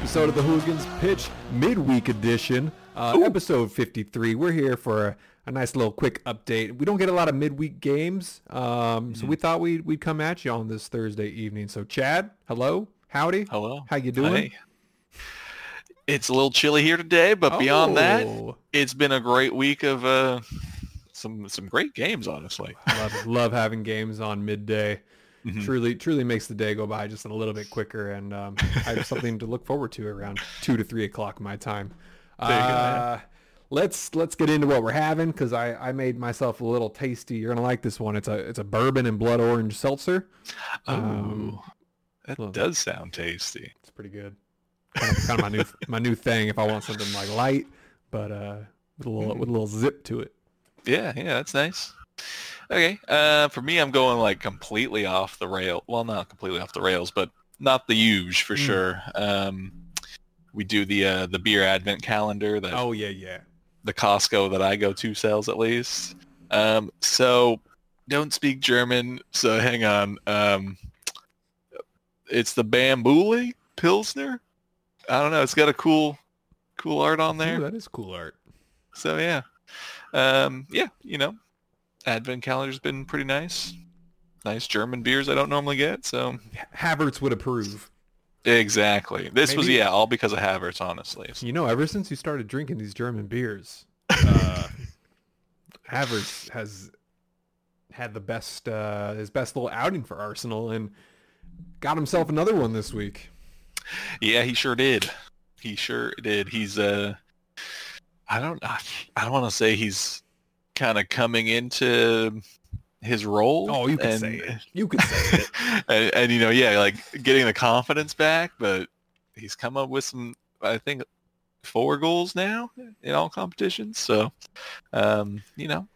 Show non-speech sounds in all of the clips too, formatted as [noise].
back to another episode of the Hooligans Pitch Midweek Edition, uh, episode 53. We're here for a, a nice little quick update. We don't get a lot of midweek games, um, so we thought we'd, we'd come at you on this Thursday evening. So, Chad, hello, howdy, Hello. how you doing? Hey. It's a little chilly here today, but beyond that, Oh, it's been a great week of uh, some some great games, honestly. love, love having games on midday. Mhm. Truly, truly makes the day go by just a little bit quicker, and um, I have something to look forward to around [laughs] two to three o'clock my time. Uh, let's let's get into what we're having because I, I made myself a little tasty. You're gonna like this one. It's a it's a bourbon and blood orange seltzer. Um, Oh, that well- does sound tasty. It's pretty good. Kind of, kind of my new [laughs] my new thing. If I want something like light, but uh, with a little with a little zip to it. Yeah, yeah, that's nice. Okay, uh, for me, I'm going like completely off the rail. Well, not completely off the rails, but not the huge for Mm. sure. Um, we do the uh, the beer advent calendar that Oh yeah, yeah. the Costco that I go to sells at least. Um, so don't speak German, so hang on. Um, it's the Bambuli Pilsner. I don't know. It's got a cool, cool art on there. Ooh, that is cool art. So yeah, um, yeah, you know, Advent calendar's been pretty nice. Nice German beers I don't normally get. So Havertz would approve. exactly, this was yeah all because of Havertz, honestly. You know, ever since you started drinking these German beers, [laughs] uh, Havertz has had the best, uh, his best little outing for Arsenal, and got himself another one this week. Yeah, he sure did. He sure did. He's uh I don't I don't want to say he's kind of coming into his role. Oh, you can and, say it. You can say it. [laughs] and, and you know, yeah, like getting the confidence back, but he's come up with some I think four goals now in all competitions. So, um, you know,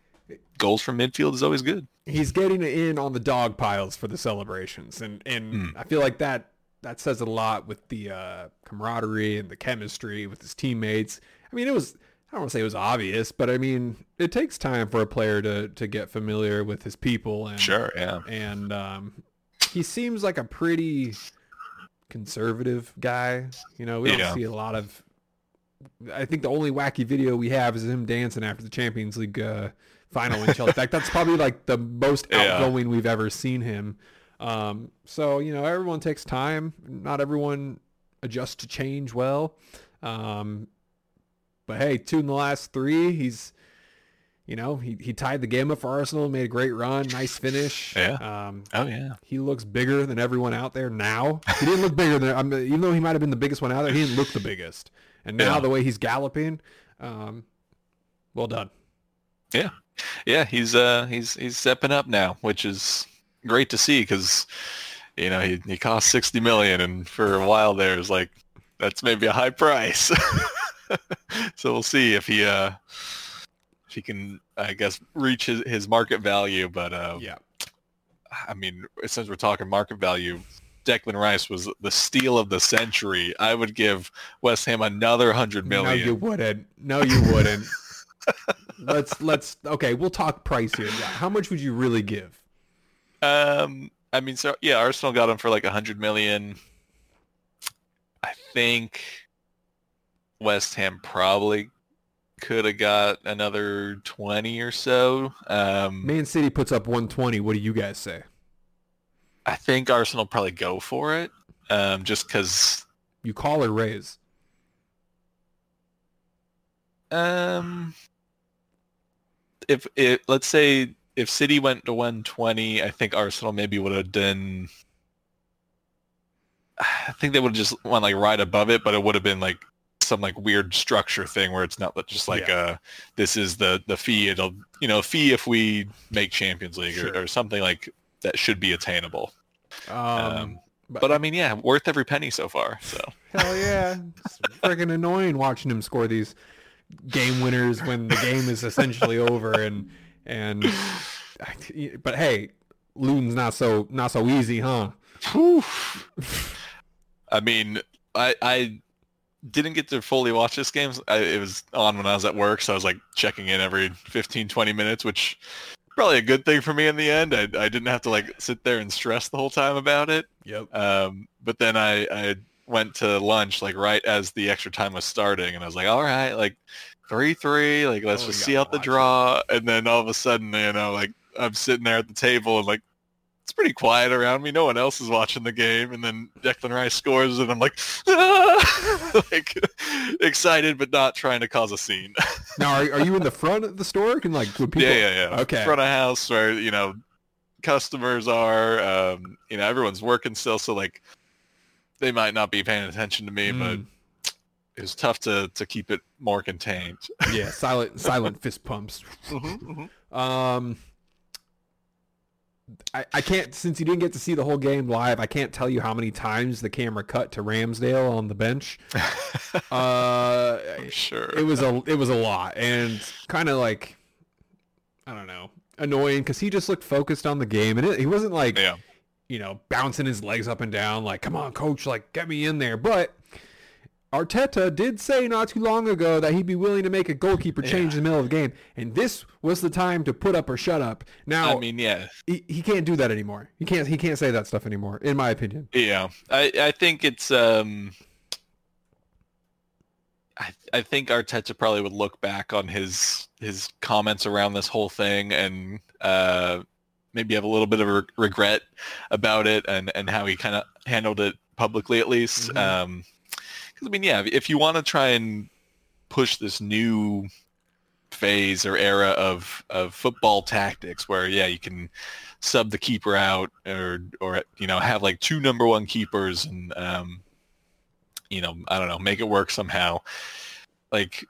goals from midfield is always good. He's getting in on the dog piles for the celebrations, and and Hmm. I feel like that that says a lot with the uh, camaraderie and the chemistry with his teammates. I mean, it was. I don't want to say it was obvious, but I mean, it takes time for a player to, to get familiar with his people and Sure, yeah. and um, he seems like a pretty conservative guy. You know, we don't Yeah. see a lot of. I think the only wacky video we have is him dancing after the Champions League uh, final in Chelsea. In fact, that's probably like the most Yeah. outgoing we've ever seen him. Um, so you know, everyone takes time. Not everyone adjusts to change well. Um, but hey, two in the last three, he's you know, he, he tied the game up for Arsenal, made a great run, nice finish. Yeah. Um, Oh yeah. he looks bigger than everyone out there now. He didn't look bigger than, I mean, even though he might have been the biggest one out there, he didn't look the biggest. And now Yeah. the way he's galloping, um, well done. yeah, yeah. he's uh he's he's stepping up now, which is great to see because you know he he cost sixty million, and for a while there it was like that's maybe a high price. [laughs] [laughs] so we'll see if he uh if he can I guess reach his, his market value. But uh, Yeah. I mean, since we're talking market value. Declan Rice was the steal of the century. I would give West Ham another hundred million. No, you wouldn't. No, you wouldn't. [laughs] let's, let's, okay, we'll talk price here. Yeah. How much would you really give? Um, I mean, so yeah, Arsenal got him for like a hundred million. I think West Ham probably could have got another twenty or so. Um, Man City puts up 120. What do you guys say? I think Arsenal probably go for it, um, just because. You call or raise? Um, if it, let's say if City went to 120, I think Arsenal maybe would have done. I think they would have just went like right above it, but it would have been like some like weird structure thing where it's not just like uh this is the the fee. It'll you know fee if we make Champions League Sure. or, or something like that should be attainable. Um, Um, But I mean, yeah, worth every penny so far. So Hell yeah. It's freaking annoying watching him score these game winners when the game is essentially over and and but hey, Luton's not so not so easy, huh? Whew. I mean, I I didn't get to fully watch this game. I, it was on when I was at work, so I was like checking in every 15, 20 minutes, which probably a good thing for me in the end. I, I didn't have to like sit there and stress the whole time about it. Yep. Um, but then I, I went to lunch like right as the extra time was starting, and I was like, all right, like three three, like let's Oh, just see out the watch it. draw, and then all of a sudden, you know, like I'm sitting there at the table and like. It's pretty quiet around me. No one else is watching the game, and then Declan Rice scores, and I'm like, "Ah!" [laughs] like excited, but not trying to cause a scene. [laughs] Now, are, are you in the front of the store? Can like people? yeah, yeah, yeah. Okay. Front of house where you know customers are. Um, you know, everyone's working still, so like they might not be paying attention to me, but Mm, it was tough to to keep it more contained. yeah, silent silent [laughs] fist pumps. Um, I, I can't since you didn't get to see the whole game live. I can't tell you how many times the camera cut to Ramsdale on the bench. [laughs] Uh, I'm sure. it was a it was a lot and kind of like I don't know annoying because he just looked focused on the game and it, he wasn't like yeah. you know bouncing his legs up and down like come on coach like get me in there but Arteta did say not too long ago that he'd be willing to make a goalkeeper change Yeah. in the middle of the game and this was the time to put up or shut up now I mean, yeah, he, he can't do that anymore he can't he can't say that stuff anymore in my opinion yeah. I I think it's um. I, I think Arteta probably would look back on his his comments around this whole thing and uh, maybe have a little bit of a regret about it and, and how he kind of handled it publicly at least. Mhm. Um I mean, yeah, if you want to try and push this new phase or era of, of football tactics where, yeah, you can sub the keeper out or, or you know, have like two number one keepers and, um, you know, I don't know, make it work somehow. Like,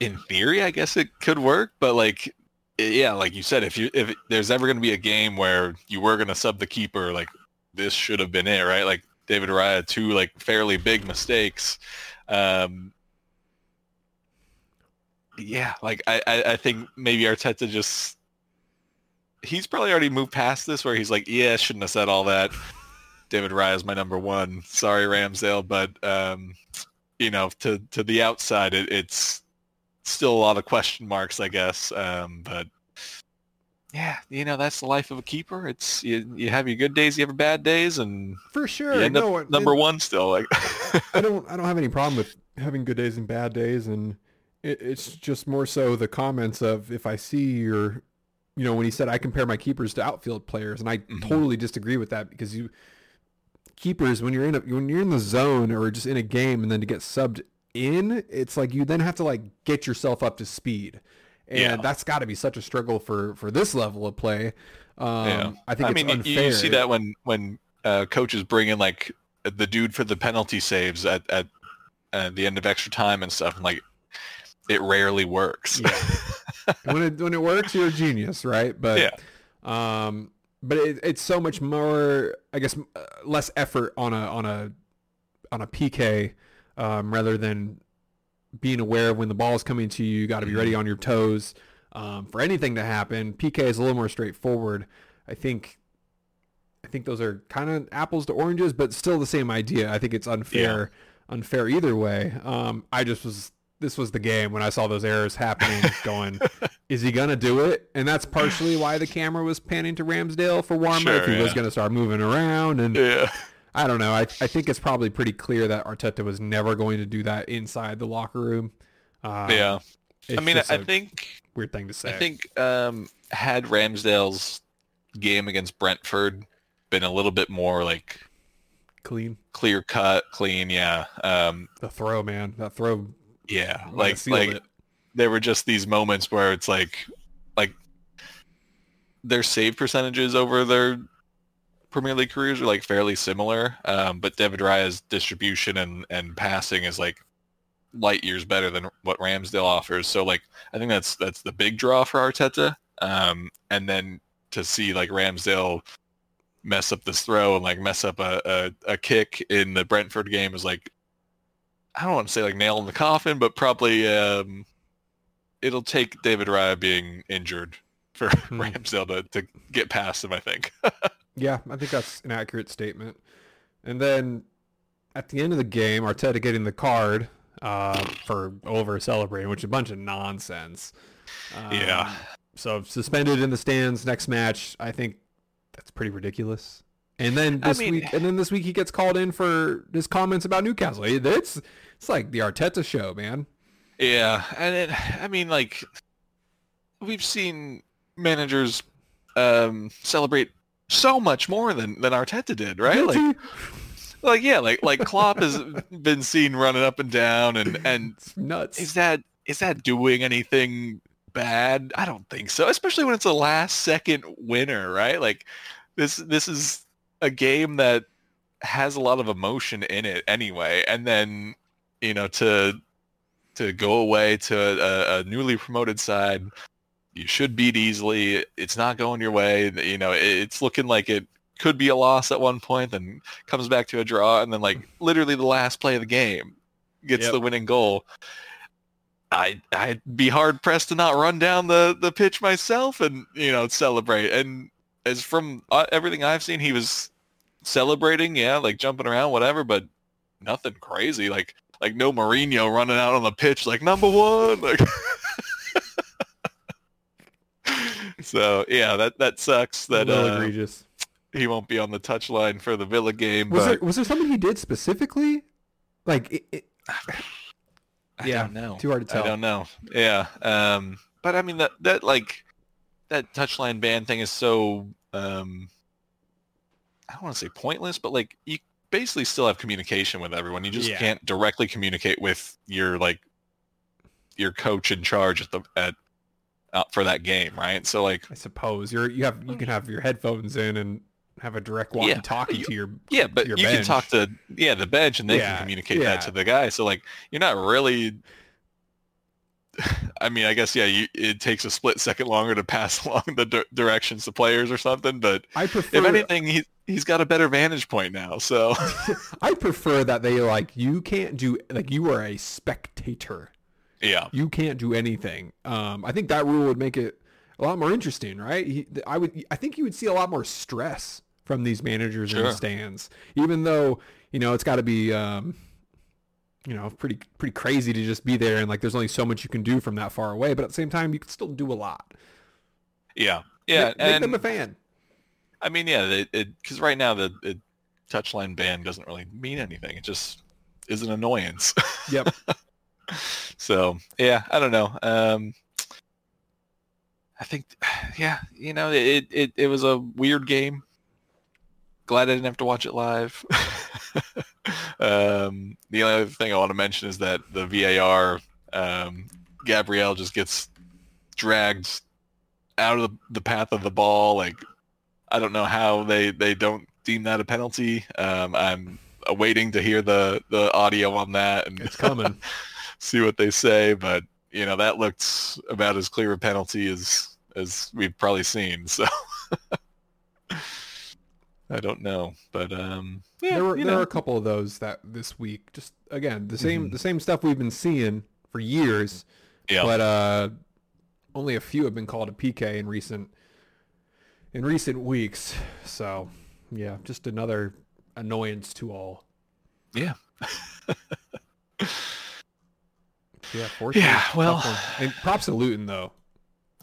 in theory, I guess it could work, but like, yeah, like you said, if you if there's ever going to be a game where you were going to sub the keeper, like this should have been it, right? Like David Raya two like fairly big mistakes. Um, yeah, like I, I, I think maybe Arteta just he's probably already moved past this where he's like, yeah, shouldn't have said all that. David Raya is my number one. Sorry, Ramsdale, but um, you know, to to the outside, it, it's still a lot of question marks, I guess. Um, but yeah, you know, that's the life of a keeper. It's you, you have your good days, you have your bad days, and for sure you end no, up number one still. Like, I [laughs] don't I don't have any problem with having good days and bad days and it, it's just more so the comments of if I see your you know when he said I compare my keepers to outfield players and I Mhm. totally disagree with that because you keepers when you're in a, when you're in the zone or just in a game and then to get subbed in it's like you then have to like get yourself up to speed and Yeah. that's got to be such a struggle for for this level of play um Yeah. I think I it's mean, you- you see that when when uh, coaches bring in like the dude for the penalty saves at at uh, the end of extra time and stuff. and like, it rarely works. Yeah. [laughs] when it when it works, you're a genius, right? But Yeah. um, but it, it's so much more, I guess, uh, less effort on a on a on a PK um, rather than being aware of when the ball is coming to you. You got to be Mm-hmm. ready on your toes um, for anything to happen. PK is a little more straightforward. I think. I think those are kind of apples to oranges, but still the same idea. I think it's unfair, unfair either way. Um, I just was this was the game when I saw those errors happening, [laughs] going, is he gonna do it? And that's partially why the camera was panning to Ramsdale for warm. Sure, he was gonna start moving around, and yeah. I don't know. I I think it's probably pretty clear that Arteta was never going to do that inside the locker room. Uh, Yeah. I mean, I think weird thing to say. I think um, had Ramsdale's game against Brentford been a little bit more like clean clear cut, clean, yeah, um, the throw, man. That throw, yeah, like like it. there were just these moments where it's like like their save percentages over their Premier League careers are like fairly similar, um, but David Raya's distribution and and passing is like light years better than what Ramsdale offers. So like I think that's that's the big draw for Arteta. Um, and then to see like Ramsdale mess up this throw and like mess up a, a, a kick in the Brentford game is like I don't want to say like nail in the coffin, but probably um, it'll take David Raya being injured for [laughs] Hmm. Ramsdale to, to get past him. I think. [laughs] Yeah, I think that's an accurate statement. And then at the end of the game, Arteta getting the card uh, for over celebrating, which is a bunch of nonsense. Um, Yeah. So suspended in the stands next match. I think that's pretty ridiculous. And then I this mean- week, and then this week he gets called in for his comments about Newcastle. It's it's like the Arteta show, man. Yeah, and it, I mean, like we've seen managers um, celebrate so much more than than Arteta did, right? Like, like yeah, like like Klopp has [laughs] been seen running up and down, and and It's nuts. is that is that doing anything bad? I don't think so, especially when it's a last second winner, right? Like this this is a game that has a lot of emotion in it anyway, and then you know to to go away to a, a newly promoted side, you should beat easily. It's not going your way. You know, it's looking like it could be a loss at one point, then comes back to a draw, and then like literally the last play of the game gets Yep. the winning goal. I I'd be hard pressed to not run down the the pitch myself and you know celebrate. And as from uh, everything I've seen, he was celebrating, yeah, like jumping around, whatever, but nothing crazy. Like like no Mourinho running out on the pitch like number one. Like [laughs] so yeah, that that sucks a that little uh, egregious. he won't be on the touchline for the Villa game. Was but there was there something he did specifically? Like, it, it, I yeah, don't know. too hard to tell. I don't know. Yeah. Um, but I mean that that like that touchline ban thing is so um, I don't want to say pointless, but like you basically still have communication with everyone. You just Yeah. can't directly communicate with your like your coach in charge at the at uh, for that game, right? So like I suppose you're you have you can have your headphones in and have a direct walkie-talkie you- to your yeah, but your you can talk bench. to yeah the bench and they Yeah, can communicate yeah. that to the guy. So like you're not really. I mean, I guess yeah. You, it takes a split second longer to pass [laughs] along the di- directions to players or something, but I prefer if anything, he he's got a better vantage point now. So [laughs] I prefer that they like you can't do like you are a spectator. Yeah, You can't do anything. Um, I think that rule would make it a lot more interesting, right? He, I would I think you would see a lot more stress from these managers in the stands, even though you know it's got to be um, you know pretty pretty crazy to just be there and like there's only so much you can do from that far away, but at the same time you can still do a lot. yeah, yeah. make, make them a fan. I mean, yeah, it because right now the it, touchline ban doesn't really mean anything. It just is an annoyance. Yep. [laughs] so yeah, I don't know. Um, I think, [sighs] yeah, you know, it, it it was a weird game. Glad I didn't have to watch it live. [laughs] um, the only other thing I want to mention is that the VAR, um, Gabriel just gets dragged out of the, the path of the ball. Like, I don't know how they, they don't deem that a penalty. Um, I'm awaiting to hear the, the audio on that and It's coming. [laughs] see what they say. But you know that looked about as clear a penalty as as we've probably seen. So [laughs] I don't know, but um, yeah, there were there know. were a couple of those that this week. Just again, the same Mhm. the same stuff we've been seeing for years. Yeah. But uh, only a few have been called a PK in recent in recent weeks. So yeah, just another annoyance to all. Yeah. [laughs] Yeah, fortunately. Yeah, well- and props to Luton though.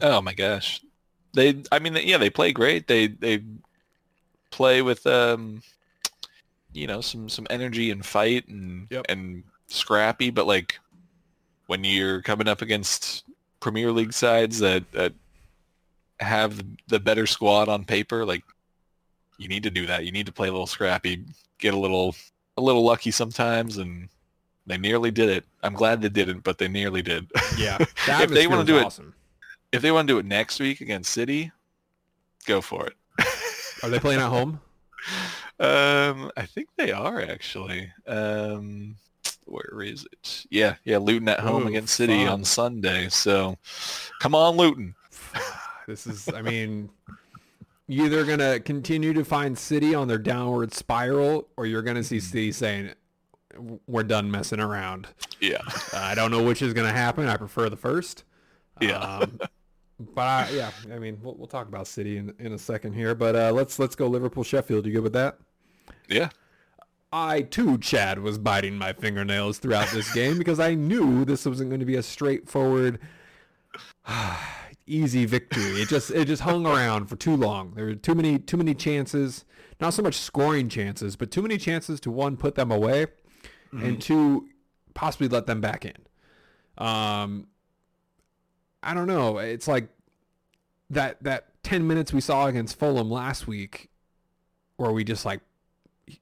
Oh my gosh, they. I mean, yeah, they play great. They they play with um, you know, some some energy and fight and Yep. and scrappy. But like when you're coming up against Premier League sides that that have the better squad on paper, like you need to do that. You need to play a little scrappy, get a little a little lucky sometimes, and they nearly did it. I'm glad they didn't, but they nearly did. Yeah, [laughs] If they wanna do it- awesome. if they want to do it next week against City, go for it. Are they playing at home? [laughs] Um, I think they are actually. Um, where is it? Yeah, yeah, Luton at home Ooh, against City fun. on Sunday. So, come on, Luton. [sighs] This is, I mean, you're either going to continue to find City on their downward spiral or you're going to see City saying, we're done messing around. Yeah, I don't know which is going to happen. I prefer the first. Yeah. Um, but I, yeah, I mean, we'll, we'll talk about City in, in a second here, but uh, let's let's go Liverpool Sheffield. You good with that? yeah, I too, Chad, was biting my fingernails throughout this game [laughs] because I knew this wasn't going to be a straightforward, [sighs] easy victory. It just it just hung around for too long. There were too many too many chances, not so much scoring chances, but too many chances to one put them away, Mm-hmm. and two possibly let them back in. Um, I don't know. It's like that that ten minutes we saw against Fulham last week, where we just like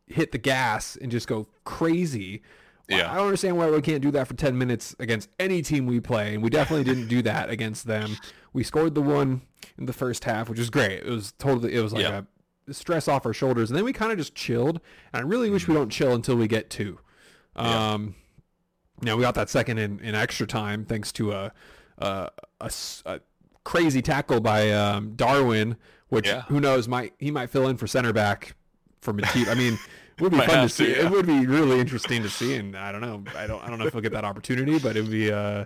hit the gas and just go crazy. Yeah. I don't understand why we can't do that for 10 minutes against any team we play. And we definitely didn't do that against them. We scored the one in the first half, which was great. It was totally, it was like Yeah. a stress off our shoulders. And then we kind of just chilled. And I really wish we don't chill until we get two. Yeah. Um, now we got that second in, in extra time thanks to a a crazy tackle by um, Darwin, which Yeah. who knows might he might fill in for center back for Matip. I mean, it [laughs] would be fun to see. yeah. It would be really interesting to see, and I don't know. I don't. I don't know if we'll get that opportunity, but it would be. Uh,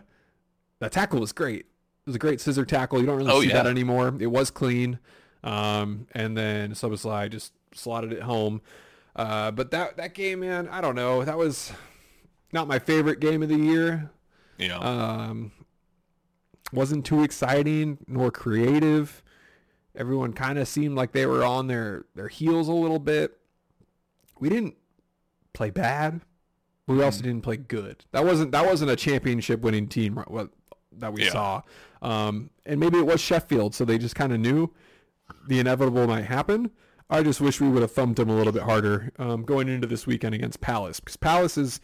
that tackle was great. It was a great scissor tackle. You don't really Oh, see that anymore. It was clean, um, and then Szoboszlai just slotted it home. Uh, but that that game, man, I don't know. That was not my favorite game of the year. Know, Um, wasn't too exciting nor creative. Everyone kind of seemed like they were on their, their heels a little bit. We didn't play bad, but we also didn't play good. That wasn't that wasn't a championship winning team right, that we Yeah. saw. Um, and maybe it was Sheffield, so they just kind of knew the inevitable might happen. I just wish we would have thumped them a little bit harder um, going into this weekend against Palace because Palace is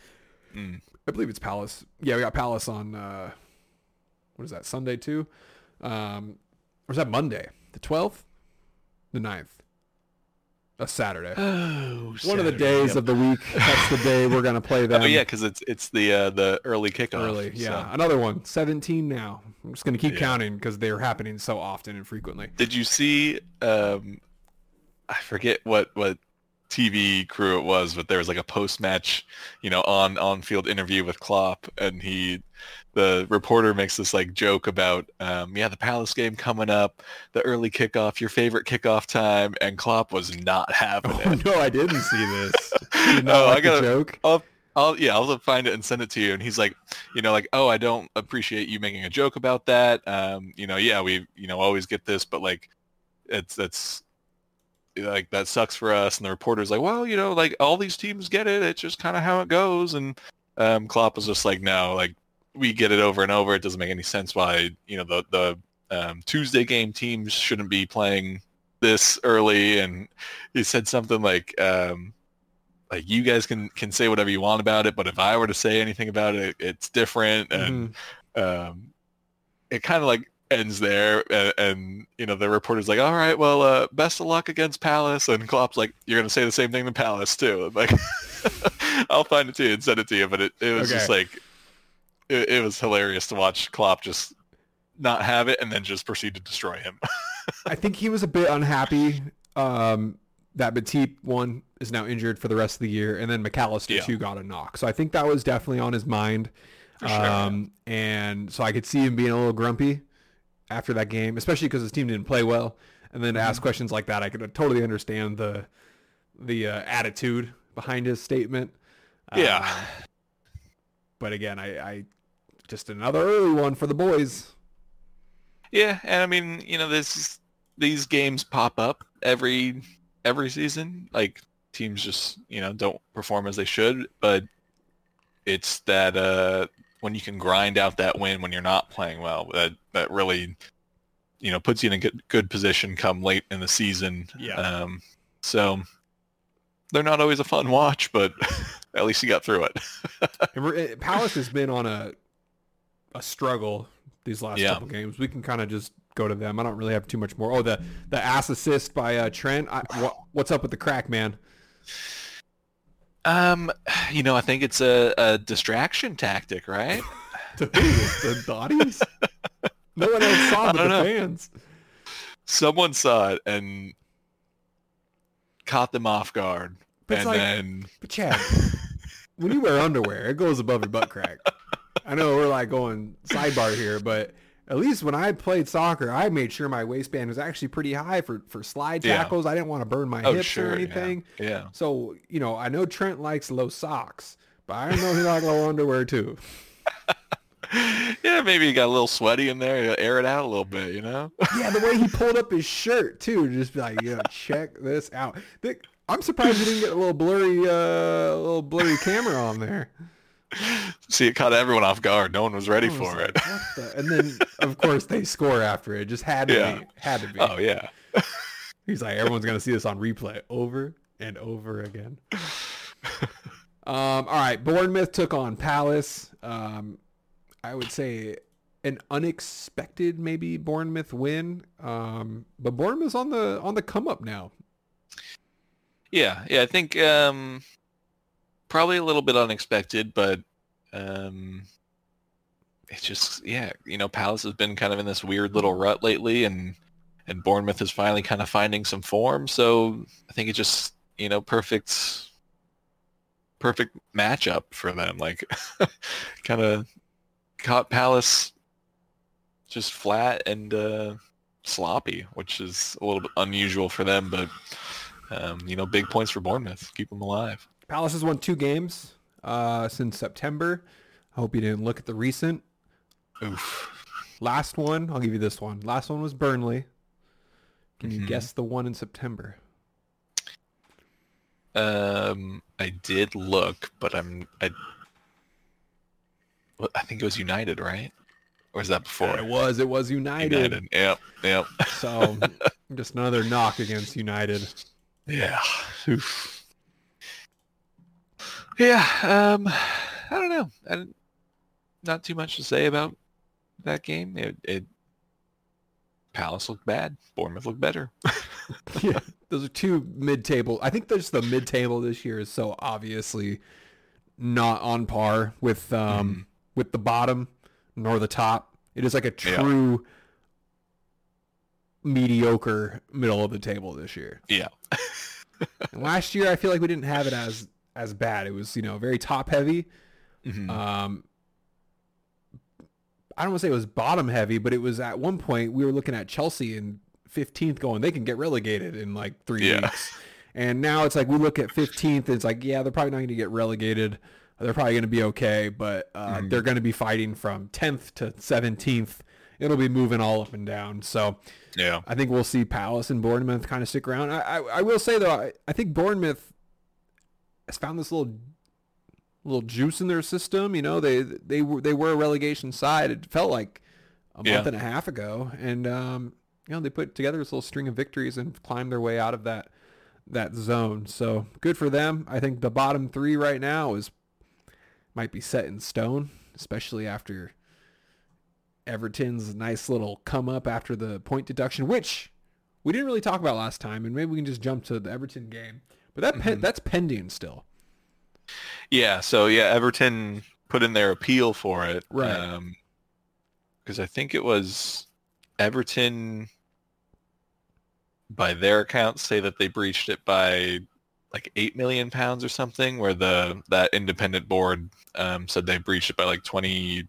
Mm. I believe it's Palace. Yeah, we got Palace on uh what is that, Sunday too? Um or is that Monday? The twelfth? The 9th. A Saturday. [gasps] oh, One of the days yep. of the week. That's the day we're gonna play [laughs] them Oh yeah, because it's it's the uh, the early kickoff. early. Yeah. so. Another one. Seventeen now. I'm just gonna keep Yeah. counting because they're happening so often and frequently. Did you see? Um, I forget what what TV crew it was, but there was like a post match, you know, on on field interview with Klopp, and he, the reporter makes this like joke about, um, yeah, the Palace game coming up, the early kickoff, your favorite kickoff time, and Klopp was not having [laughs] Oh it. no, I didn't see this. [laughs] You did not Oh, I like the gotta- joke. I'll, I'll yeah, I'll find it and send it to you. And he's like, you know, like, oh, I don't appreciate you making a joke about that. Um, you know, yeah, we, you know, always get this, but like, it's that's like that sucks for us. And the reporter's like, well, you know, like all these teams get it. It's just kind of how it goes. And um, Klopp was just like, no, like we get it over and over. It doesn't make any sense why you know the the um, Tuesday game teams shouldn't be playing this early. And he said something like. Um, like you guys can can say whatever you want about it, but if I were to say anything about it, it's different, and Mhm. um, it kind of like ends there, and, and you know the reporter's like, "All right, well, uh, best of luck against Palace," and Klopp's like, "You're gonna say the same thing to Palace too." Like, [laughs] I'll find it to you and send it to you, but it, it was just like, it, it was hilarious to watch Klopp just not have it and then just proceed to destroy him. [laughs] I think he was a bit unhappy um, that Matip one is now injured for the rest of the year, and then Mac Allister Yeah. too got a knock. So I think that was definitely on his mind. Sure, um, And so I could see him being a little grumpy after that game, especially because his team didn't play well. And then to Mm-hmm. ask questions like that, I could totally understand the the uh, attitude behind his statement. Yeah. Uh, but again, I, I just another early one for the boys. Yeah, and I mean, you know, this these games pop up every every season. Like teams just, you know, don't perform as they should, but it's that uh when you can grind out that win when you're not playing well, that that really you know, puts you in a good good position come late in the season. Yeah. Um so they're not always a fun watch, but [laughs] at least you got through it. [laughs] Eh, Palace has been on a a struggle these last Yeah. couple games. We can kind of just go to them. I don't really have too much more. Oh, the the ass assist by uh, Trent. I, what, what's up with the crack, man? Um, [sighs] you know, I think it's a, a distraction tactic, right? [laughs] To who? the, the audience? No one else saw [laughs] but the know. fans. someone saw it and caught them off guard. But and like- then But Chad, when you wear underwear, it goes above your butt crack. I know we're like going sidebar here, but at least when I played soccer, I made sure my waistband was actually pretty high for, for slide Yeah. tackles. I didn't want to burn my oh hips sure, or anything. Yeah. So, you know, I know Trent likes low socks, but I know he likes low underwear too. [laughs] yeah, maybe he got a little sweaty in there. Air it out a little bit, you know. yeah, the way he pulled up his shirt too, just be like, you know, check this out. I'm surprised he didn't get a little blurry, uh, little blurry camera on there. See, it caught everyone off guard. No one was ready was for like, it. The-" And then, of [laughs] course, they score after it. Just had to Yeah. be, had to be. Oh yeah. [laughs] He's like, everyone's gonna see this on replay over and over again. [laughs] Um, all right, Bournemouth took on Palace. Um, I would say an unexpected maybe Bournemouth win. Um, but Bournemouth's on the on the come up now. Yeah, yeah. I think um, probably a little bit unexpected, but um, it's just yeah. You know, Palace has been kind of in this weird little rut lately, and and Bournemouth is finally kind of finding some form. So I think it's just you know perfect perfect matchup for them. Like [laughs] kind of caught Palace just flat and uh, sloppy, which is a little bit unusual for them, but um, you know, big points for Bournemouth. Keep them alive. Palace has won two games uh, since September. I hope you didn't look at the recent. Oof. Last one, I'll give you this one. Last one was Burnley. Can you Mhm. guess the one in September? Um, I did look, but I'm I. Well, I think it was United, right? Or is that before? It was. It was United. United. Yep. Yep. So [laughs] just another knock against United. Yeah. Oof. Yeah. Um, I don't know. I, don't- too much to say about that game. It, it Palace looked bad. Bournemouth looked better. [laughs] yeah, those are two mid-table. I think there's the mid-table this year is so obviously not on par with um with the bottom nor the top. It is like a Yeah. true mediocre middle of the table this year. Yeah. [laughs] Last year I feel like we didn't have it as as bad. It was, you know, very top heavy. Mhm. Um I don't want to say it was bottom heavy, but it was at one point we were looking at Chelsea in 15th going, they can get relegated in like three Yeah. weeks. And now it's like we look at 15th, it's like, yeah, they're probably not going to get relegated. They're probably going to be okay, but uh, Mhm. they're going to be fighting from 10th to 17th. It'll be moving all up and down. So yeah. I think we'll see Palace and Bournemouth kind of stick around. I, I, I will say though, I, I think Bournemouth found this little little juice in their system. You know, they they were they were a relegation side. It felt like a month Yeah. and a half ago, and um, you know they put together this little string of victories and climbed their way out of that that zone. So good for them. I think the bottom three right now is might be set in stone, especially after Everton's nice little come up after the point deduction, which we didn't really talk about last time, and maybe we can just jump to the Everton game. But that pen, Mhm. that's pending still. Yeah, so yeah, Everton put in their appeal for it. Right. Because I think it was Everton, by their accounts, say that they breached it by like eight million pounds or something, where the that independent board um, said they breached it by like 20,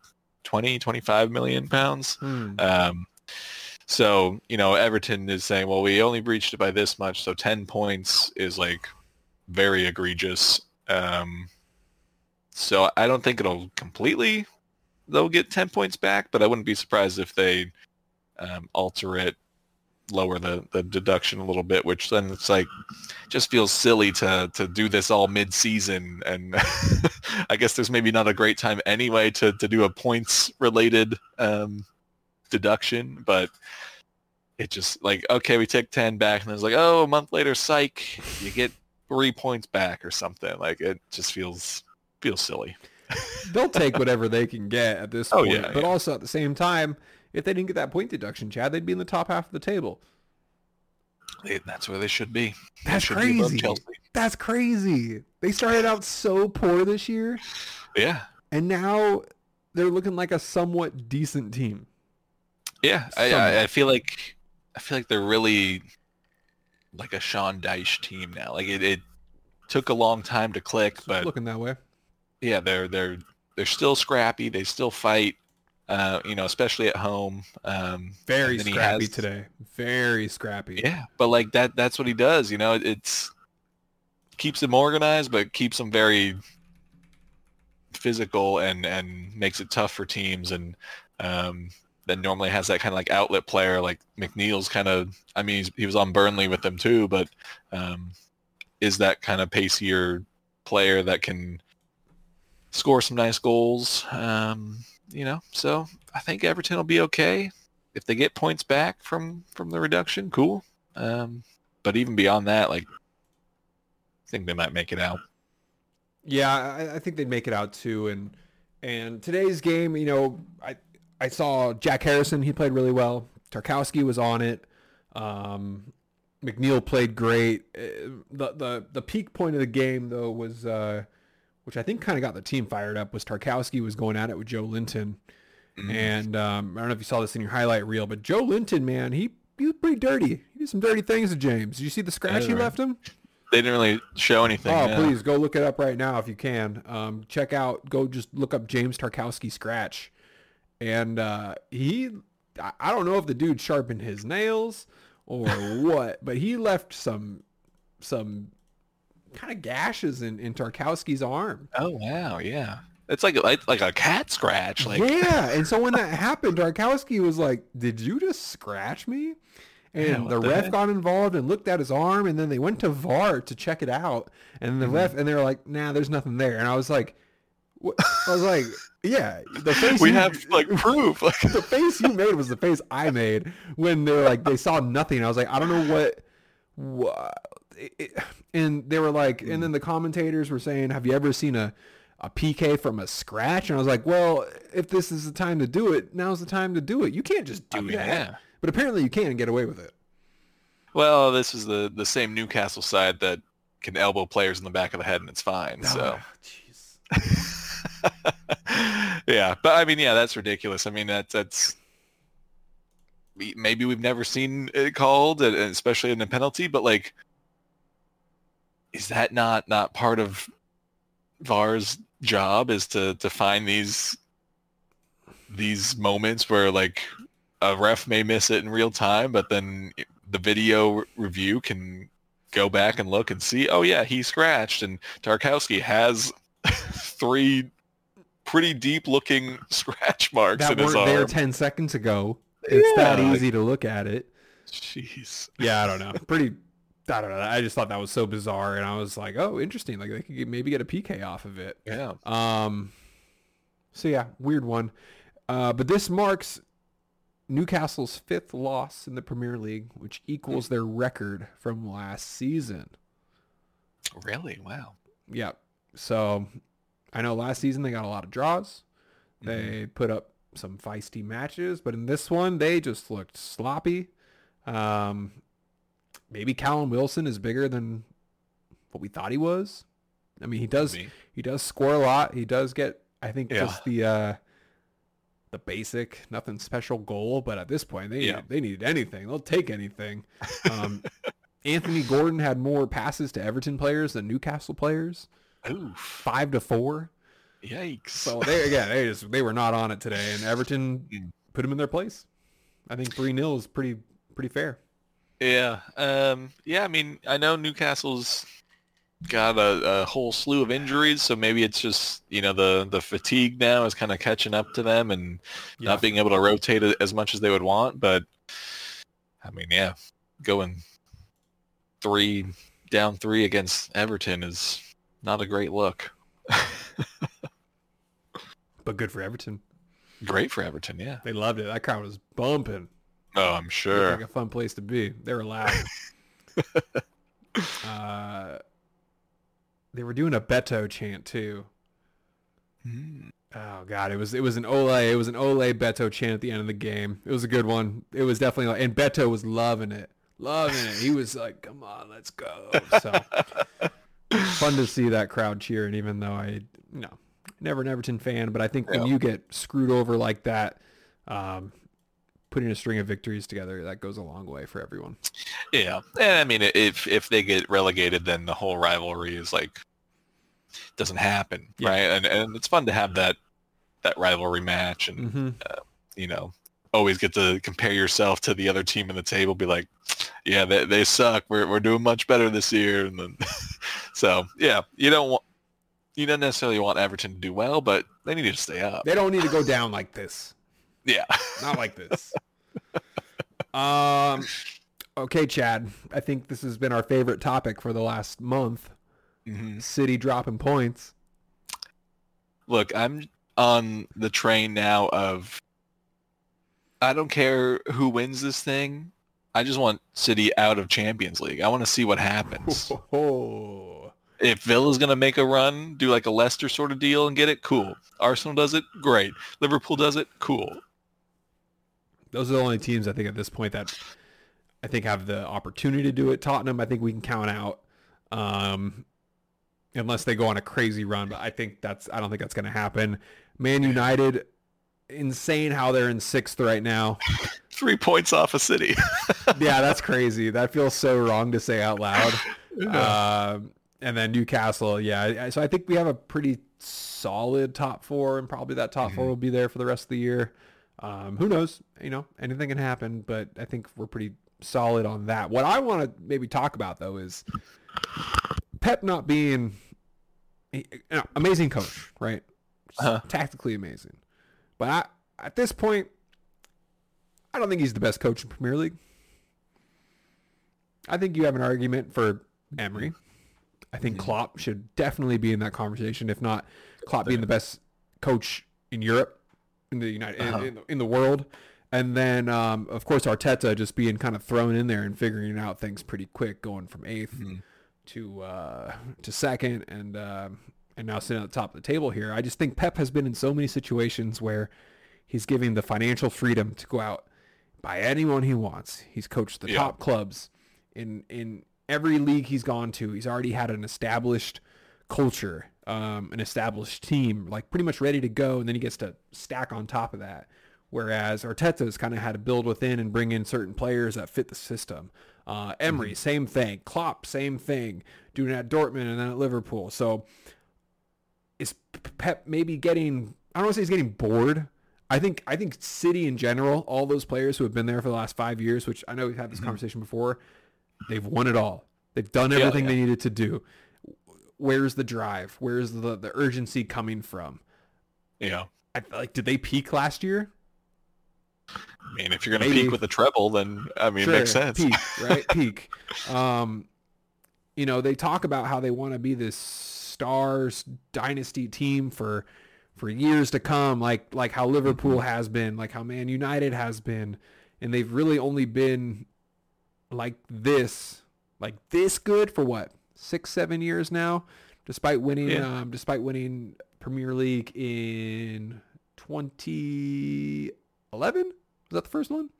20 25 million pounds. Hmm. Um, so, you know, Everton is saying, well, we only breached it by this much, so 10 points is like very egregious. Um, so I don't think it'll completely, they'll get 10 points back, but I wouldn't be surprised if they um, alter it, lower the, the deduction a little bit, which then it's like, just feels silly to, to do this all mid-season. And [laughs] I guess there's maybe not a great time anyway to, to do a points related um, deduction, but it just like, okay, we take 10 back and it's like, oh, a month later, psych, you get three points back or something. Like it just feels, feels silly. [laughs] They'll take whatever they can get at this Oh, point. yeah, but yeah. also at the same time, if they didn't get that point deduction, Chad, they'd be in the top half of the table. They- that's where they should be. That's should crazy. Chelsea. That's crazy. They started out so poor this year, Yeah. and now they're looking like a somewhat decent team. Yeah. I, I, I feel like, I feel like they're really like a Sean Dyche team now. Like it, it took a long time to click, but looking that way. yeah, they're they're they're still scrappy. They still fight. Uh, you know, especially at home. Um, Very and then he scrappy has- today. Very scrappy. Yeah, but like that that's what he does. You know, it's keeps them organized, but keeps them very physical and and makes it tough for teams and um, then normally has that kind of like outlet player like McNeil's kind of I mean he was on Burnley with them too but um, is that kind of pacier player that can score some nice goals um, you know? So I think Everton will be okay. If they get points back from from the reduction cool. Um, but even beyond that like I think they might make it out. Yeah, I, I think they'd make it out too. And and today's game, you know, I I saw Jack Harrison. He played really well. Tarkowski was on it. Um, McNeil played great. Uh, the the the peak point of the game though was, uh, which I think kind of got the team fired up, was Tarkowski was going at it with Joelinton. Mm-hmm. And um, I don't know if you saw this in your highlight reel, but Joelinton, man, he he was pretty dirty. He did some dirty things to James. Did you see the scratch he left him? they didn't really show anything. Oh, please go look it up right now if you can. Um, check out, go just look up James Tarkowski scratch, and uh, he, I don't know if the dude sharpened his nails or [laughs] what, but he left some, some kind of gashes in, in Tarkowski's arm. Oh wow, yeah. It's like like like a cat scratch. Like yeah, [laughs] and so when that happened, Tarkowski was like, "Did you just scratch me?" and yeah, the, ref heck? got involved and looked at his arm and then they went to VAR to check it out and the mm-hmm. ref and they were like nah there's nothing there and I was like? I was like yeah the [laughs] face we you, have like proof. like [laughs] the face you made was the face I made when they were like they saw nothing. I was like I don't know what what it, and they were like and then the commentators were saying have you ever seen a a PK from a scratch? And I was like well if this is the time to do it now's the time to do it. You can't just do I mean, that. yeah. But apparently you can get away with it. Well, this is the the same Newcastle side that can elbow players in the back of the head and it's fine. Oh, so, oh, [laughs] [laughs] yeah, but I mean, yeah, that's ridiculous. I mean, that's that's maybe we've never seen it called, especially in a penalty. But like, is that not not part of VAR's job? Is to to find these these moments where like a ref may miss it in real time, but then the video review can go back and look and see, oh yeah, he scratched, and Tarkowski has [laughs] three pretty deep looking [laughs] scratch marks that in his arm. there ten seconds ago. It's yeah. that easy to look at it. Jeez. Yeah, I don't know. Pretty. I don't know. I just thought that was so bizarre, and I was like, oh, interesting. Like they could maybe get a PK off of it. Yeah. Um. So yeah, weird one. Uh, but this marks Newcastle's fifth loss in the Premier League, which equals their record from last season. Really? Wow. Yeah. So I know last season they got a lot of draws. They mm-hmm. put up some feisty matches, but in this one they just looked sloppy. Um, maybe Callum Wilson is bigger than what we thought he was. I mean, he does he does score a lot. He does get I think yeah. just the uh, the basic, nothing special goal. But at this point, they yeah. they needed anything. They'll take anything. Um, [laughs] Anthony Gordon had more passes to Everton players than Newcastle players. Oof. Five to four. Yikes! So they again, they just they were not on it today, and Everton put them in their place. I think three 0 is pretty pretty fair. Yeah, um, yeah. I mean, I know Newcastle's got a, a, whole slew of injuries, so maybe it's just you know the the fatigue now is kind of catching up to them and yeah. not being able to rotate as much as they would want. But I mean, yeah, going three down three against Everton is not a great look. [laughs] but good for Everton. Great for Everton, yeah. They loved it. That crowd was bumping. Oh, I'm sure. Like a fun place to be. They were loud. [laughs] uh, they were doing a Beto chant too. Mm. Oh god, it was it was an Ole it was an Ole Beto chant at the end of the game. It was a good one. It was definitely like, and Beto was loving it, loving it. He was like, "Come on, let's go." So [laughs] fun to see that crowd cheering, even though I you know never an Everton fan, but I think yeah. when you get screwed over like that, um, putting a string of victories together that goes a long way for everyone. Yeah, and I mean, if if they get relegated, then the whole rivalry is like doesn't happen, yeah. right? And and it's fun to have that that rivalry match, and mm-hmm. uh, you know, always get to compare yourself to the other team in the table. Be like, yeah, they they suck. We're we're doing much better this year, and then [laughs] so yeah, you don't want you don't necessarily want Everton to do well, but they need to stay up. They don't need to go down like this. Yeah. Not like [laughs] this. um, okay, Chad. I think this has been our favorite topic for the last month. hmm City dropping points. Look, I'm on the train now of I don't care who wins this thing. I just want City out of Champions League. I want to see what happens. Oh, if Villa's going to make a run, do like a Leicester sort of deal and get it, cool. Arsenal does it, great. Liverpool does it, cool. those are the only teams I think at this point that I think have the opportunity to do it. Tottenham, I think we can count out, um, unless they go on a crazy run. But I think that's I don't think that's going to happen. Man United, insane how they're in sixth right now. [laughs] Three points off a City. [laughs] yeah, that's crazy. That feels so wrong to say out loud. [laughs] Um, and then Newcastle, yeah. So I think we have a pretty solid top four, and probably that top four will be there for the rest of the year. Um, who knows? You know, anything can happen, but I think we're pretty solid on that. What I want to maybe talk about though is Pep not being an amazing coach, right? Uh-huh. Tactically amazing, but I, at this point, I don't think he's the best coach in Premier League. I think you have an argument for Emery. I think Klopp should definitely be in that conversation, if not Klopp being the best coach in Europe, in the United, in- Uh-huh. in, in, the world. And then, um, of course, Arteta just being kind of thrown in there and figuring out things pretty quick, going from 8th Mhm. to uh, to second, and um and now sitting at the top of the table here. I just think Pep has been in so many situations where he's giving the financial freedom to go out buy anyone he wants. He's coached the Yeah. top clubs in in every league he's gone to. He's already had an established culture, um, an established team, like pretty much ready to go, and then he gets to stack on top of that. Whereas Arteta's kind of had to build within and bring in certain players that fit the system. Uh, Emery, same thing. Klopp, same thing. Doing it at Dortmund and then at Liverpool. So is Pep maybe getting? I don't want to say he's getting bored. I think I think City in general, all those players who have been there for the last five years, which I know we've had this conversation before, they've won it all. They've done everything yeah. they needed to do. Where's the drive? Where's the the urgency coming from? Yeah. I, like, did they peak last year? I mean, if you're going to Maybe. peak with a treble, then I mean, it makes sense. Peak, right? [laughs] peak. Um, you know, they talk about how they want to be this stars dynasty team for for years to come, like like how Liverpool has been, like how Man United has been, and they've really only been like this, like this good for what six, seven years now, despite winning, Yeah. um, despite winning Premier League in 2011. Was that the first one?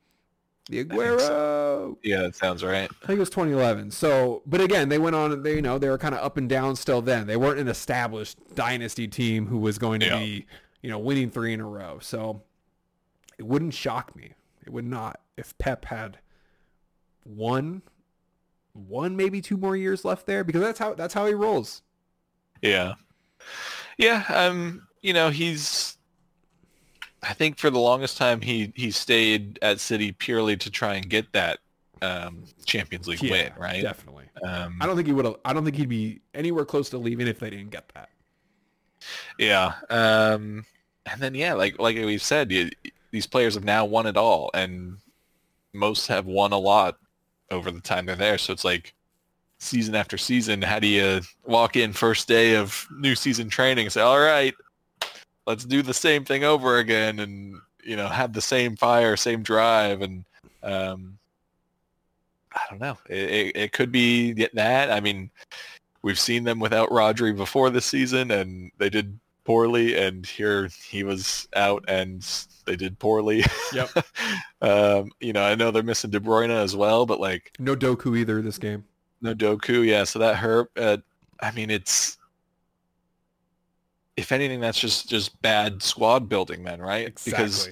The so. Aguero. Yeah, that sounds right. I think it was 2011. So, but again, they went on. They you know they were kind of up and down still. Then they weren't an established dynasty team who was going to Yeah. be you know winning three in a row. So it wouldn't shock me. It would not if Pep had one, one maybe two more years left there because that's how that's how he rolls. Yeah. Yeah, um, you know, he's I think for the longest time he he stayed at City purely to try and get that um Champions League win, right? Definitely. Um I don't think he would. I don't think he'd be anywhere close to leaving if they didn't get that. yeah. Um and then yeah, like like we've said, you, these players have now won it all and most have won a lot over the time they're there, so it's like season after season, how do you walk in first day of new season training and say, all right, let's do the same thing over again and, you know, have the same fire, same drive. And um, I don't know. It, it, it could be that. I mean, we've seen them without Rodri before this season and they did poorly and here he was out and they did poorly. Yep. [laughs] um, you know, I know they're missing De Bruyne as well, but like No Doku either this game. no Doku, yeah, so that hurt. Uh, I mean, it's if anything, that's just just bad squad building, then, right? Exactly. Because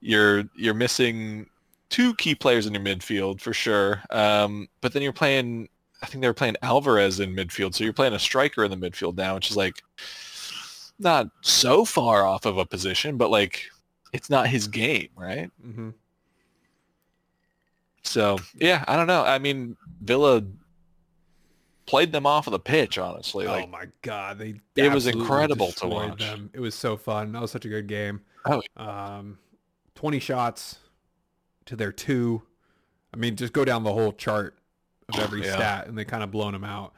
you're you're missing two key players in your midfield for sure, um, but then you're playing. I think they were playing Alvarez in midfield, so you're playing a striker in the midfield now, which is like not so far off of a position, but like it's not his game, right? Mm-hmm. So yeah, I don't know. I mean, Villa played them off of the pitch. Honestly, oh my god, they It was incredible to watch. Them. It was so fun. That was such a good game. Oh. Um, twenty shots to their two. I mean, just go down the whole chart of every Yeah. stat, and they kind of blown them out.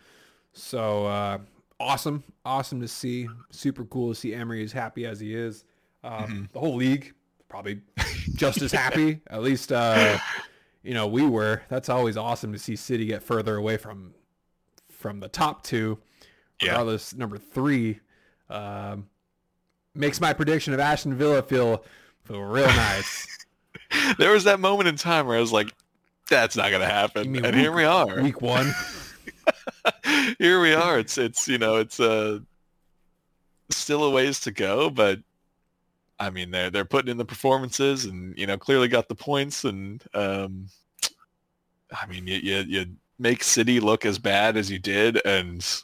So uh, awesome, awesome to see. Super cool to see Emery as happy as he is. Um, Mhm. The whole league probably just as happy. [laughs] At least uh, you know we were. That's always awesome to see City get further away from from the top two. Yeah. Regardless, number three um, makes my prediction of Aston Villa feel feel real nice. [laughs] there was that moment in time where I was like, "That's not gonna happen," and here we are. Week one. [laughs] here we are. It's it's you know it's uh still a ways to go, but I mean they're they're putting in the performances and you know clearly got the points and um I mean you you, you make City look as bad as you did and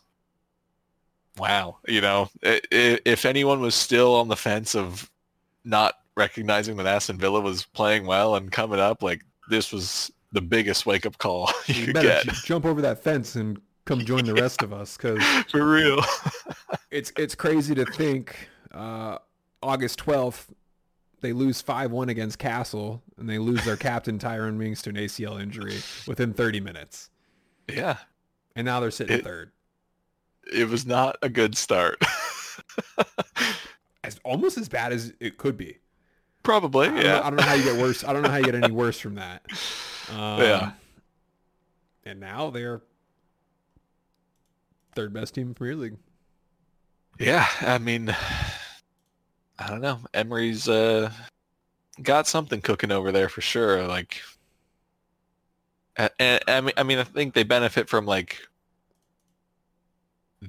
wow you know if anyone was still on the fence of not recognizing that Aston Villa was playing well and coming up like this was the biggest wake up call [laughs] you You get jump over that fence and come join the rest of [laughs] us because for real. [laughs] it's it's crazy to think uh, August twelfth they lose five one against Castle and they lose their captain Tyrone Mings to an ACL injury within thirty minutes, yeah. and now they're sitting It- third. it was not a good start. As almost as bad as it could be. Probably, I don't, know, yeah. I don't know how you get worse. I don't know how you get any [laughs] worse from that. Um, Yeah. And now they're third best team in Premier League. Yeah, I mean, I don't know. Emery's uh, got something cooking over there for sure. Like, and, I mean, I mean, I think they benefit from like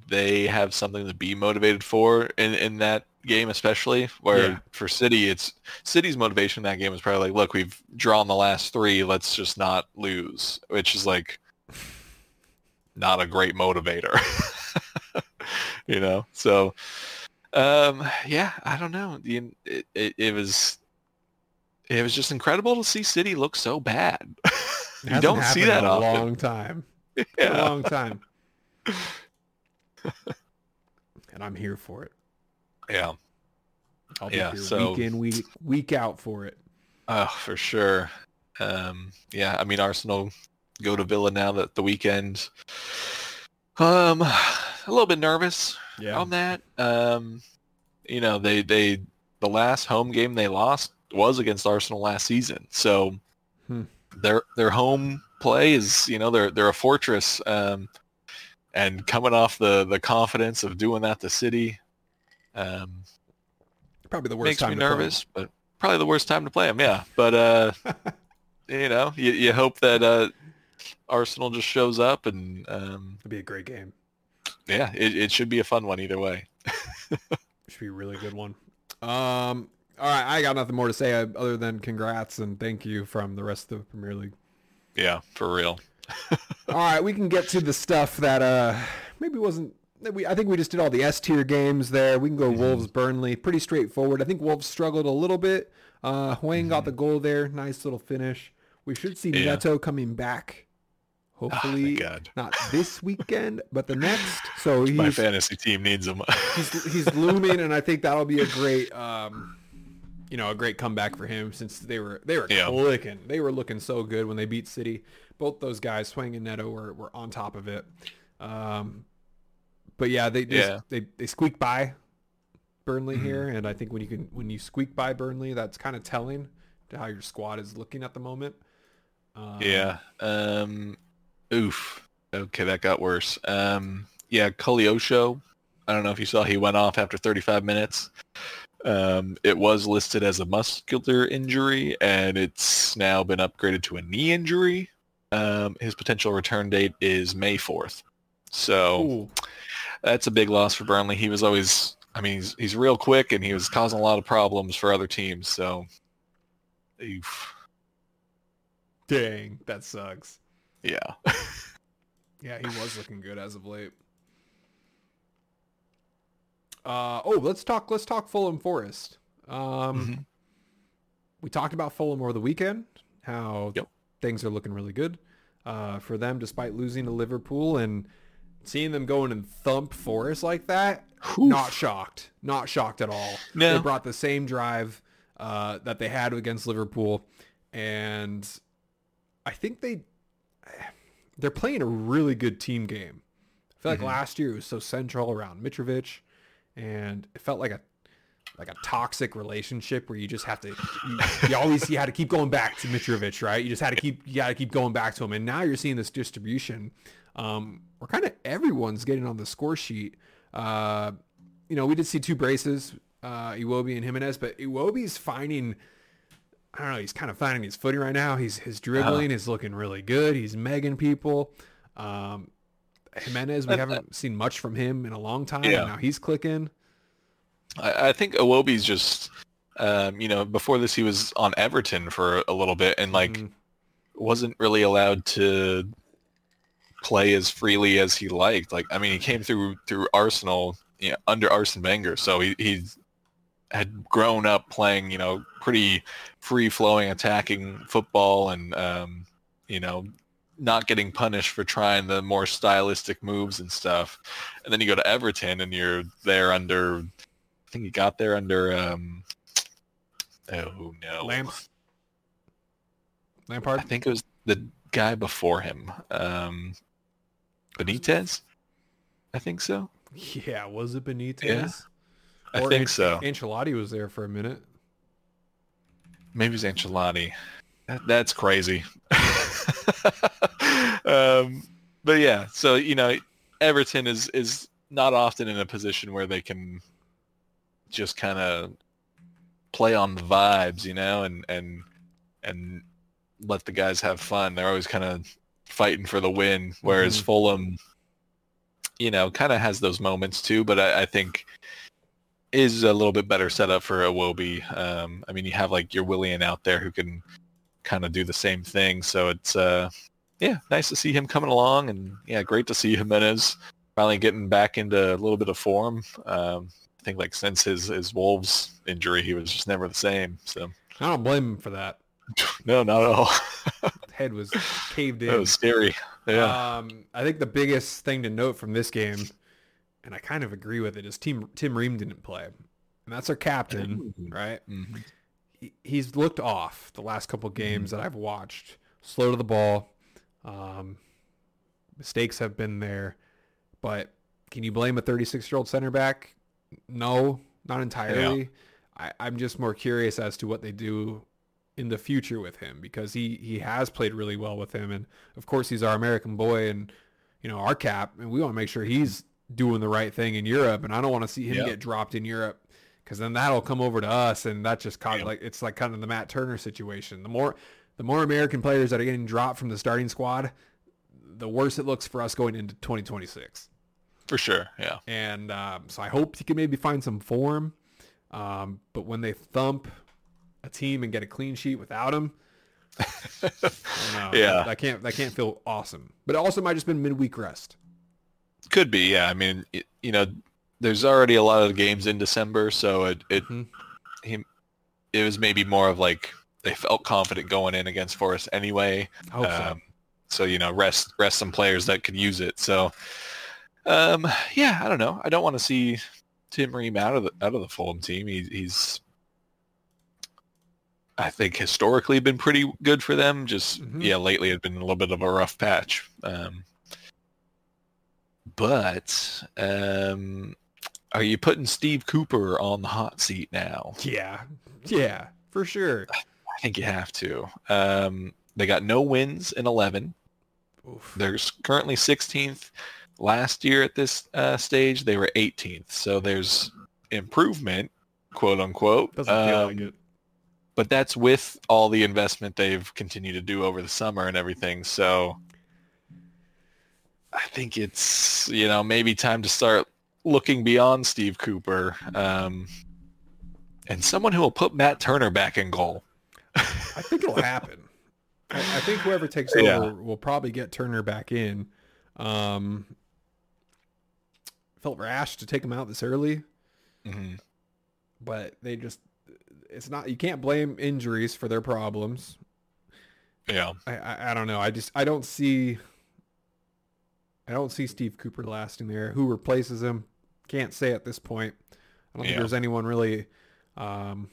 they have something to be motivated for in in that game, especially where Yeah. for City, it's City's motivation in that game is probably like, look, we've drawn the last three, let's just not lose, which is like not a great motivator. [laughs] you know, so um, yeah, I don't know. It, it, it was it was just incredible to see City look so bad. [laughs] You don't see that in a often. long time. [laughs] In a long time. [laughs] and I'm here for it. Yeah. I'll be Yeah, here so- week in, week week out for it. Oh, for sure. Um, yeah, I mean Arsenal go to Villa now that the weekend. Um, a little bit nervous Yeah. on that. Um, you know, they they the last home game they lost was against Arsenal last season. So Hmm. their their home play is, you know, they're they're a fortress. Um, and coming off the the confidence of doing that to City, um, Probably the worst makes time me to play. nervous, but probably the worst time to play them. Yeah, but uh, [laughs] you know, you, you hope that uh, Arsenal just shows up, and um, It'd be a great game. yeah, it, it should be a fun one either way. [laughs] Should be a really good one. Um, all right, I got nothing more to say uh, other than congrats and thank you from the rest of the Premier League. Yeah, for real. [laughs] all right, we can get to the stuff that uh maybe wasn't. We I think we just did all the S tier games there. We can go Mhm. Wolves Burnley, pretty straightforward. I think Wolves struggled a little bit. Uh, Hwang got Mhm. the goal there, nice little finish. We should see Yeah. Neto coming back. Oh, Hopefully, God. not this [laughs] weekend, but the next. So My fantasy team needs him. [laughs] he's he's looming, and I think that'll be a great, um, you know, a great comeback for him since they were they were Yeah. clicking. They were looking so good when they beat City. Both those guys, Swing and Neto, were, were on top of it. Um, but yeah, they just, Yeah. they they squeak by Burnley Mhm. here, and I think when you can when you squeak by Burnley, that's kind of telling to how your squad is looking at the moment. Um, yeah. Um, oof. Okay, that got worse. Um, yeah, Koleosho. I don't know if you saw he went off after 35 minutes. Um, it was listed as a muscular injury, and it's now been upgraded to a knee injury. Um, his potential return date is May 4th. So Ooh, that's a big loss for Burnley. He was always, I mean, he's, he's real quick, and he was causing a lot of problems for other teams. So, oof. dang, that sucks. Yeah. [laughs] Yeah, he was looking good as of late. Uh, oh, let's talk. Let's talk Fulham Forest. Um, Mhm. we talked about Fulham over the weekend. How Yep. things are looking really good uh, for them, despite losing to Liverpool. And seeing them going and thump Forest like that, Oof. not shocked. Not shocked at all. No. They brought the same drive uh, that they had against Liverpool, and I think they they're playing a really good team game. I feel like Mhm. last year it was so central around Mitrovic, and it felt like a like a toxic relationship where you just have to you, you always you had to keep going back to Mitrovic, right? You just had to keep you got to keep going back to him, and now you're seeing this distribution um, where kind of everyone's getting on the score sheet. Uh, you know, we did see two braces, uh, Iwobi and Jimenez, but Iwobi's finding. I don't know. He's kind of finding his footing right now. He's his dribbling is looking really good. He's megging people. Um, Jimenez, we haven't seen much from him in a long time. Yeah. And now he's clicking. I, I think Iwobi's just, um, you know, before this he was on Everton for a little bit and like Mhm. wasn't really allowed to play as freely as he liked. Like, I mean, he came through through Arsenal, you know, under Arsene Wenger, so he he had grown up playing, you know, pretty free flowing attacking football and um, you know, not getting punished for trying the more stylistic moves and stuff. And then you go to Everton and you're there under I think you got there under um oh no. Lamps. I think it was the guy before him. Um Benitez? I think so. Yeah, was it Benitez? Yeah, I Or think An- so. Ancelotti was there for a minute. Maybe it's Ancelotti. That, that's crazy. [laughs] [laughs] um, but yeah, so you know, Everton is is not often in a position where they can just kind of play on the vibes, you know, and and and let the guys have fun. They're always kind of fighting for the win, whereas Mhm. Fulham, you know, kind of has those moments too. But I, I think is a little bit better set up for Iwobi. Um, I mean, you have like your Willian out there who can kind of do the same thing. So it's uh, yeah, nice to see him coming along, and yeah, great to see Jimenez finally getting back into a little bit of form. Um, I think like since his his Wolves injury, he was just never the same. So I don't blame him for that. [laughs] no, not at all. [laughs] Head was caved that in. was scary. Yeah. Um, I think the biggest thing to note from this game, and I kind of agree with it, is Tim Tim Ream didn't play, and that's our captain, Mhm. right? Mhm. He, he's looked off the last couple games that I've watched. Slow to the ball, um, mistakes have been there, but can you blame a 36 year old center back? No, not entirely. I, I'm just more curious as to what they do in the future with him because he he has played really well with him and of course he's our American boy and you know our cap and we want to make sure he's doing the right thing in Europe and I don't want to see him Yeah. get dropped in Europe because then that'll come over to us and that just caught Yeah. like it's like kind of the Matt Turner situation the more the more American players that are getting dropped from the starting squad the worse it looks for us going into 2026 For sure. Yeah. and um, so I hope he can maybe find some form. Um, but when they thump a team and get a clean sheet without him, I know. Yeah. that, that can't that can't feel awesome. But it also might just been midweek rest. Could be, yeah. I mean, it, you know, there's already a lot of games in December, so it it Mhm. he, it was maybe more of like they felt confident going in against Forest anyway. Um, so you know, rest rest some players that could use it. So, um, yeah, I don't know. I don't want to see Tim Ream out of the out of the Fulham team. He, he's I think historically been pretty good for them. Just Mhm. yeah, lately it's been a little bit of a rough patch. Um, but um, are you putting Steve Cooper on the hot seat now? Yeah, yeah, for sure. I think you have to. Um, they got no wins in 11. Oof. They're currently 16th. Last year at this uh, stage, they were 18th. So there's improvement, quote unquote. Doesn't feel like Um, it. But that's with all the investment they've continued to do over the summer and everything. So I think it's, you know, maybe time to start looking beyond Steve Cooper um, and someone who will put Matt Turner back in goal. I think it'll [laughs] happen. I, I think whoever takes Yeah. over will probably get Turner back in. Um, felt rash to take him out this early. Mhm. but they just it's not you can't blame injuries for their problems. Yeah. I, I I don't know. I just I don't see I don't see Steve Cooper lasting there. Who replaces him? Can't say at this point. I don't think there's anyone really um,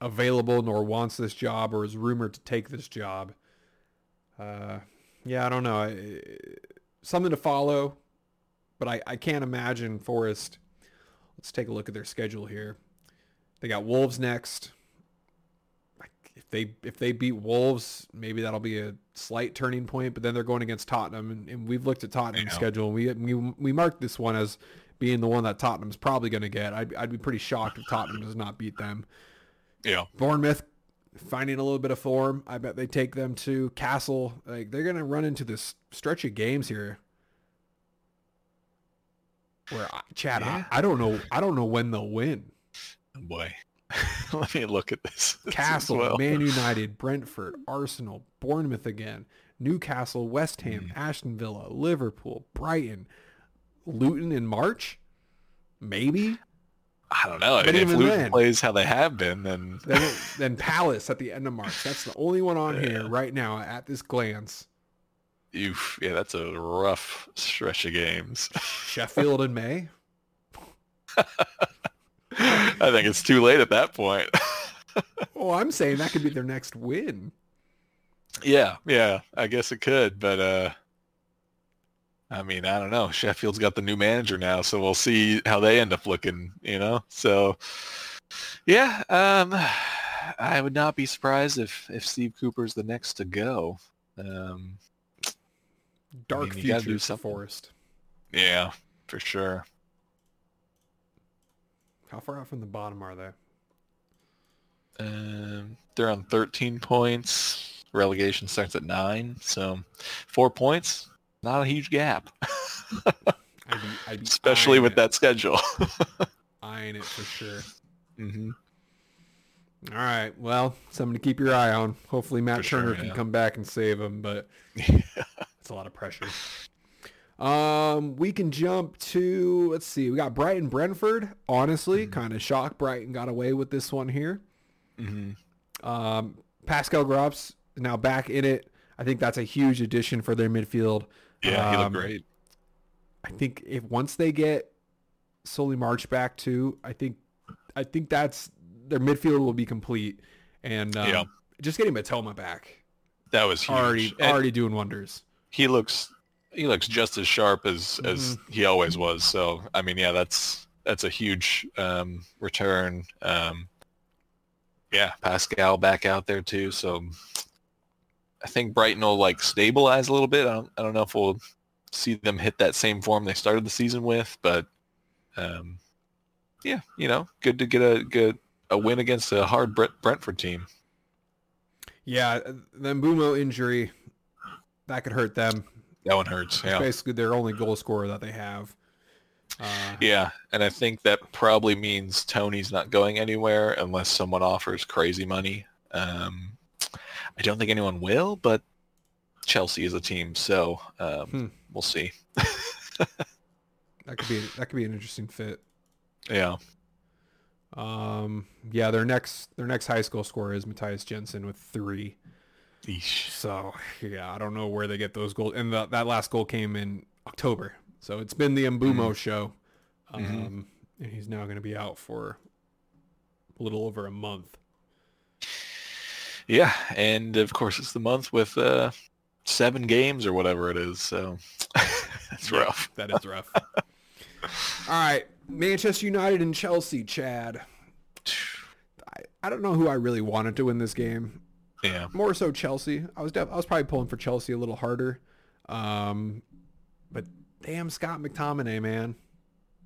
available nor wants this job or is rumored to take this job. Uh, yeah, I don't know. I, something to follow, but I, I can't imagine Forest. Let's take a look at their schedule here. They got Wolves next. If they if they beat Wolves, maybe that'll be a slight turning point. But then they're going against Tottenham, and, and we've looked at Tottenham's schedule, and we we we marked this one as being the one that Tottenham's probably going to get. I'd I'd be pretty shocked if Tottenham does not beat them. Yeah. Bournemouth finding a little bit of form. I bet they take them to Castle. Like they're gonna run into this stretch of games here. Where I, Chad, Yeah. I, I don't know. I don't know when they'll win. Oh, boy. [laughs] Let me look at this. Castle, well. Man [laughs] United, Brentford, Arsenal, Bournemouth again, Newcastle, West Ham, Hmm. Aston Villa, Liverpool, Brighton, Luton in March, maybe. I don't know. But if Luton then- plays how they have been, then [laughs] Then, then Palace at the end of March. That's the only one on here right now at this glance. oof, yeah, that's a rough stretch of games. [laughs] Sheffield in May. I think it's too late at that point. [laughs] Oh, I'm saying that could be their next win. yeah, yeah, I guess it could, but uh I mean, I don't know. Sheffield's got the new manager now, so we'll see how they end up looking, you know. So yeah, um [sighs] I would not be surprised if if Steve Cooper's the next to go. Um Dark mean, do futures for. Forest. yeah, for sure. How far out from the bottom are they? Um, they're on 13 points. Relegation starts at nine, so four points. Not a huge gap, [laughs] I'd be, I'd be especially with it, that schedule. [laughs] eyeing it for sure. hmm All right. Well, something to keep your eye on. Hopefully Matt For sure, Turner can yeah. come back and save him, but [laughs] it's a lot of pressure. Um, we can jump to let's see. We got Brighton Brentford. Honestly, Mhm. kind of shocked Brighton got away with this one here. hmm Um, Pascal Gross now back in it. I think that's a huge addition for their midfield. Yeah, he Um, looked great. I think if once they get Solly March back too, I think I think that's their midfield will be complete. And um, Yeah. just getting Mitoma back That was huge. already And already doing wonders. he looks he looks just as sharp as as Mm-hmm. he always was. So I mean, yeah, that's that's a huge um, return. Um, yeah, Pascal back out there too. So I think Brighton will like stabilize a little bit. I don't, I don't know if we'll see them hit that same form they started the season with, but um, yeah, you know, good to get a good a win against a hard Brent, Brentford team. Yeah, the Mbeumo injury that could hurt them. That one hurts. Yeah. Basically, their only goal scorer that they have. Uh, Yeah, and I think that probably means Toney's not going anywhere unless someone offers crazy money. Um, I don't think anyone will, but Chelsea is a team, so um, Hmm. we'll see. [laughs] that could be that could be an interesting fit. Yeah, Um, yeah, their next their next high school scorer is Mathias Jensen with three. Eesh. So yeah, I don't know where they get those goals. And the, that last goal came in October, so it's been the Mbeumo show, um, Mhm. and he's now going to be out for a little over a month. Yeah, and of course it's the month with uh, seven games or whatever it is, so [laughs] that's Yeah, rough. That is rough. [laughs] All right, Manchester United and Chelsea, Chad. I, I don't know who I really wanted to win this game. Yeah, More so Chelsea. I was def- I was probably pulling for Chelsea a little harder. Um, but damn Scott McTominay, man.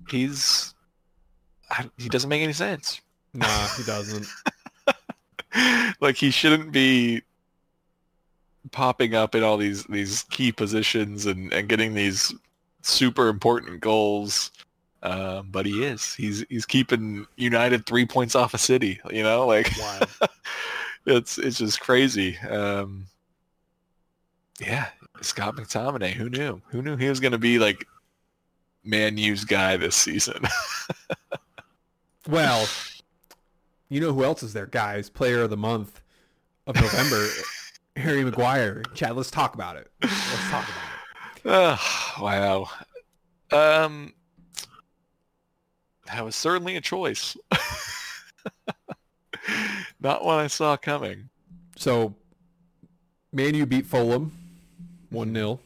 he's I, he doesn't make any sense. Nah, he doesn't. [laughs] [laughs] like he shouldn't be popping up in all these these key positions and and getting these super important goals. Um, but he is. He's he's keeping united three points off a city you know? Like [laughs] it's it's just crazy. Um yeah scott mctominay who knew? Who knew he was going to be like man U's guy this season? [laughs] Well, you know who else is there, guys? Player of the month of November, [laughs] Harry Maguire. Chad, let's talk about it. Let's talk about it. Uh, wow. Um, that was certainly a choice. [laughs] Not one I saw coming. So, Man U beat Fulham 1-0.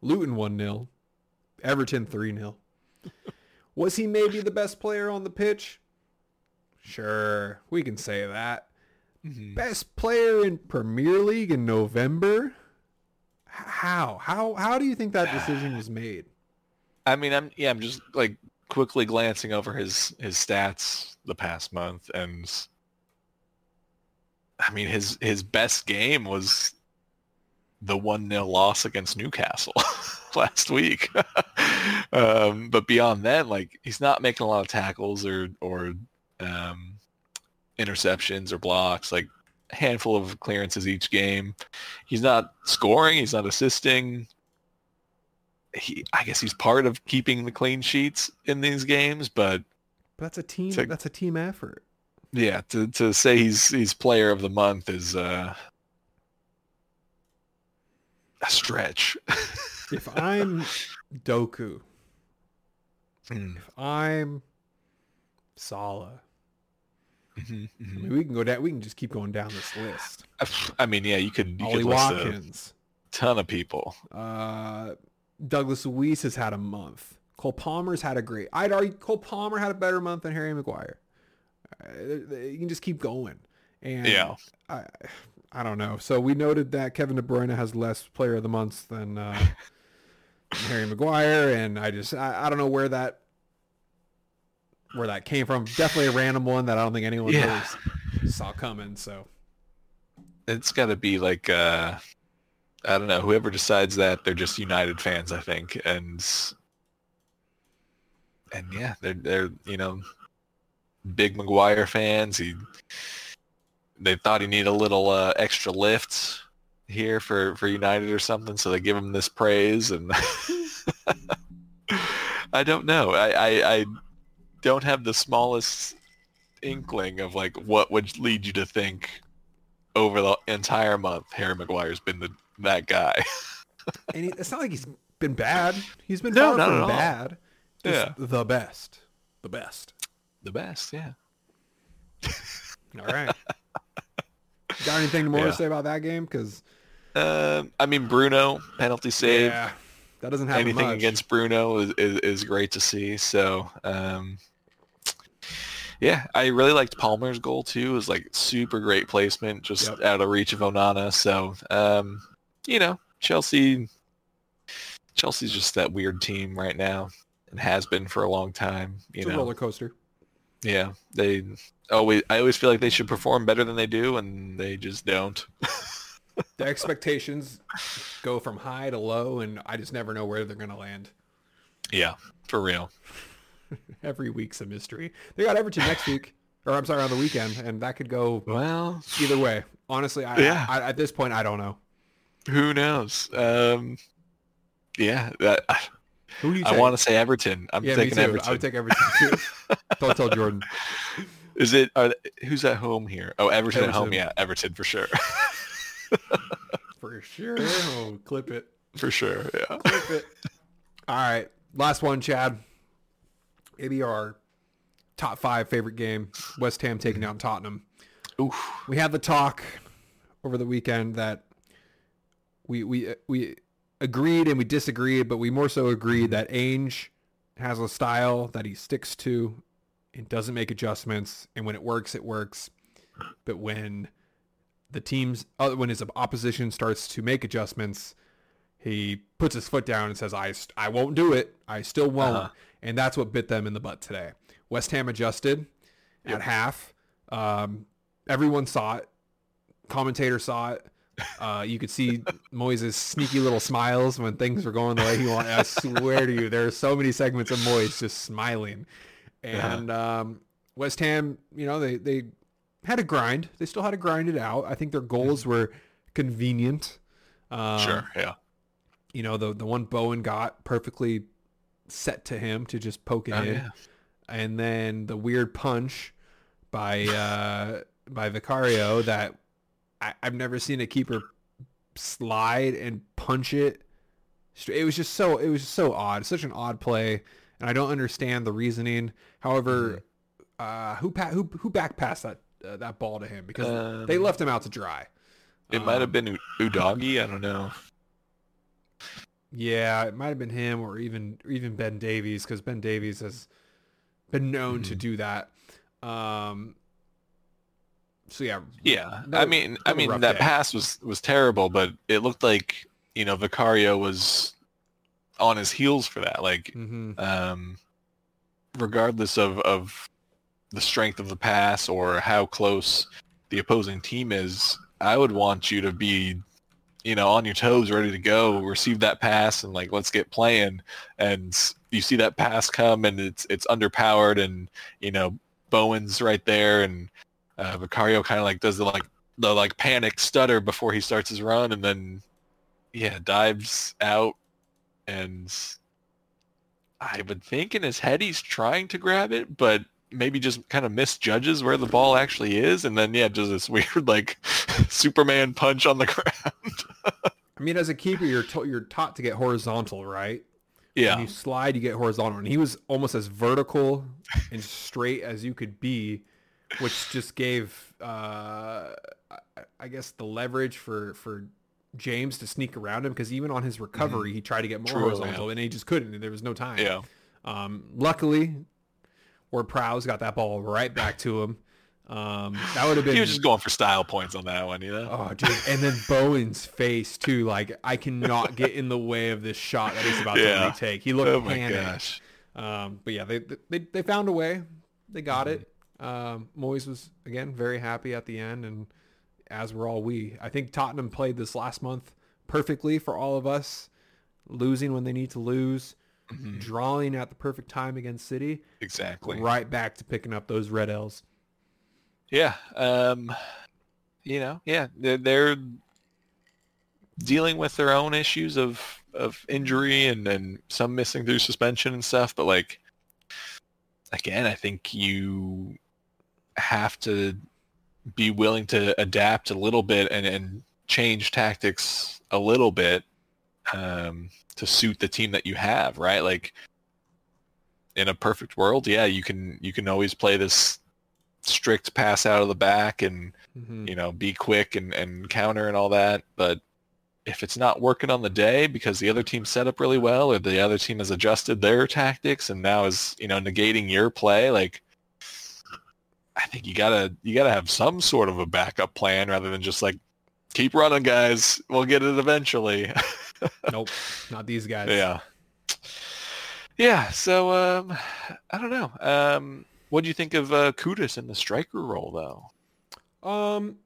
Luton 1-0. Everton 3-0. Was he maybe the best player on the pitch? Sure, we can say that. Mhm. Best player in Premier League in November? How? How how do you think that decision [sighs] was made? I mean, I'm yeah, I'm just like quickly glancing over his his stats the past month, and I mean his his best game was the one 0 loss against Newcastle [laughs] last week. [laughs] um, but beyond that, like he's not making a lot of tackles or or um, interceptions or blocks. Like a handful of clearances each game. He's not scoring. He's not assisting he I guess he's part of keeping the clean sheets in these games, but But that's a team So- that's a team effort. yeah, to to say he's he's player of the month is uh a stretch. [laughs] If I'm Doku, Mm, if I'm Salah, mhm, I mhm. mean, we can go down. We can just keep going down this list. [sighs] I mean, yeah, you could you Ollie could Watkins, ton of people. uh, Douglas Luiz has had a month. Cole Palmer's had a great. I'd argue Cole Palmer had a better month than Harry Maguire. Uh, you can just keep going. And Yeah. I, I don't know. So we noted that Kevin De Bruyne has less Player of the Month than uh, [laughs] Harry Maguire, and I just I, I don't know where that where that came from. Definitely a random one that I don't think anyone Yeah. really saw coming. So It's got to be like uh I don't know, whoever decides that they're just United fans, I think, and and yeah, they're they're you know big Maguire fans. He they thought he needed a little uh, extra lift here for for United or something, so they give him this praise, and [laughs] I don't know. I, I I don't have the smallest inkling of like what would lead you to think over the entire month Harry Maguire's been the that guy. [laughs] and he, it's not like he's been bad. He's been No, not at all. bad. Just Yeah. the best, the best. the best, yeah. [laughs] All right. Got anything more Yeah. to say about that game? Because Um, I mean Bruno penalty save. yeah, that doesn't happen Anything much. against Bruno is, is, is great to see. So um, yeah, I really liked Palmer's goal too. It was like super great placement, just Yep. out of reach of Onana. So um, you know, Chelsea Chelsea's just that weird team right now and has been for a long time. You It's a know, roller coaster. Yeah, they always. I always feel like they should perform better than they do, and they just don't. [laughs] The expectations go from high to low, and I just never know where they're going to land. Yeah, for real. [laughs] Every week's a mystery. They got Everton next [sighs] week, or I'm sorry, on the weekend, and that could go Well, either way. Honestly, I, Yeah. I, at this point, I don't know. who knows? Um, yeah, that, Who do you I want to say Everton. I'm yeah, taking. Everton. I would take Everton too. [laughs] don't tell Jordan. [laughs] Is it? Are, who's at home here? Oh, Everton, at home. Yeah, Everton for sure. For sure. Oh, clip it. for sure. Yeah. Clip it. All right. Last one, Chad. Maybe our top five favorite game. West Ham taking down Tottenham. Oof. We had the talk over the weekend that we we we agreed and we disagreed, but we more so agreed that Ange has a style that he sticks to and doesn't make adjustments, and when it works, it works. But when the teams, uh, when his opposition starts to make adjustments, he puts his foot down and says, "I I won't do it. I still won't." Uh-huh. And that's what bit them in the butt today. West Ham adjusted at half. Um, everyone saw it. Commentator saw it. Uh, you could see [laughs] Moyes' sneaky little smiles when things were going the way he wanted. I swear to you, there are so many segments of Moyes just smiling. And um, West Ham, you know, they, they had to grind. They still had to grind it out. I think their goals were convenient. Um, Sure. Yeah. You know, the the one Bowen got perfectly set to him to just poke it Oh, in yeah. and then the weird punch by uh, by Vicario that I, I've never seen a keeper slide and punch it It was just so it was just so odd. Such an odd play, and I don't understand the reasoning. However, uh, who pa- who who back passed that uh, that ball to him because they Um, left him out to dry. It might Um, have been U- Udogie. I don't know. Yeah, it might have been him or even or even Ben Davies because Ben Davies has been known to Mhm. do that. Um, so yeah, Yeah, that I mean, that I mean that day. pass was was terrible, but it looked like you know Vicario was on his heels for that. Like, hmm um, regardless of of the strength of the pass or how close the opposing team is, I would want you to be, you know, on your toes, ready to go, receive that pass, and like let's get playing. And you see that pass come, and it's it's underpowered, and you know Bowen's right there, and uh, Vicario kind of like does the like the like panic stutter before he starts his run, and then yeah, dives out, and I would think in his head he's trying to grab it, but maybe just kind of misjudges where the ball actually is, and then yeah, does this [laughs] weird like Superman punch on the [laughs] ground. I mean, as a keeper, you're to- you're taught to get horizontal, right? When yeah, you slide, you get horizontal, and he was almost as vertical and straight as you could be, which just gave, uh, I, guess, the leverage for for James to sneak around him because even on his recovery, he tried to get more True, horizontal, and he just couldn't. And there was no time. yeah, Um, luckily, Ward Prowse got that ball right back to him. Um, that would have been he was just going for style points on that one, you know. Oh, dude. And then [laughs] Bowen's face too. Like I cannot get in the way of this shot that he's about Yeah. to take. He looked Oh panicked. gosh. Um, but yeah, they, they they found a way. They got it. Um, Moyes was again very happy at the end, and as were all we. I think Tottenham played this last month perfectly for all of us. Losing when they need to lose, Mhm, drawing at the perfect time against City, Exactly. right back to picking up those red L's. Yeah. Um, you know, yeah, they're, they're dealing with their own issues of of injury and and some missing through suspension and stuff. But like, again, I think you have to be willing to adapt a little bit and and change tactics a little bit um, to suit the team that you have, right? Like. In a perfect world, yeah, you can you can always play this strict pass out of the back and Mhm. you know be quick and, and counter and all that but if it's not working on the day because the other team set up really well or the other team has adjusted their tactics and now is you know negating your play like i think you gotta you gotta have some sort of a backup plan rather than just like keep running guys we'll get it eventually [laughs] nope, not these guys. yeah yeah so um i don't know um what do you think of uh Kudus in the striker role though Um,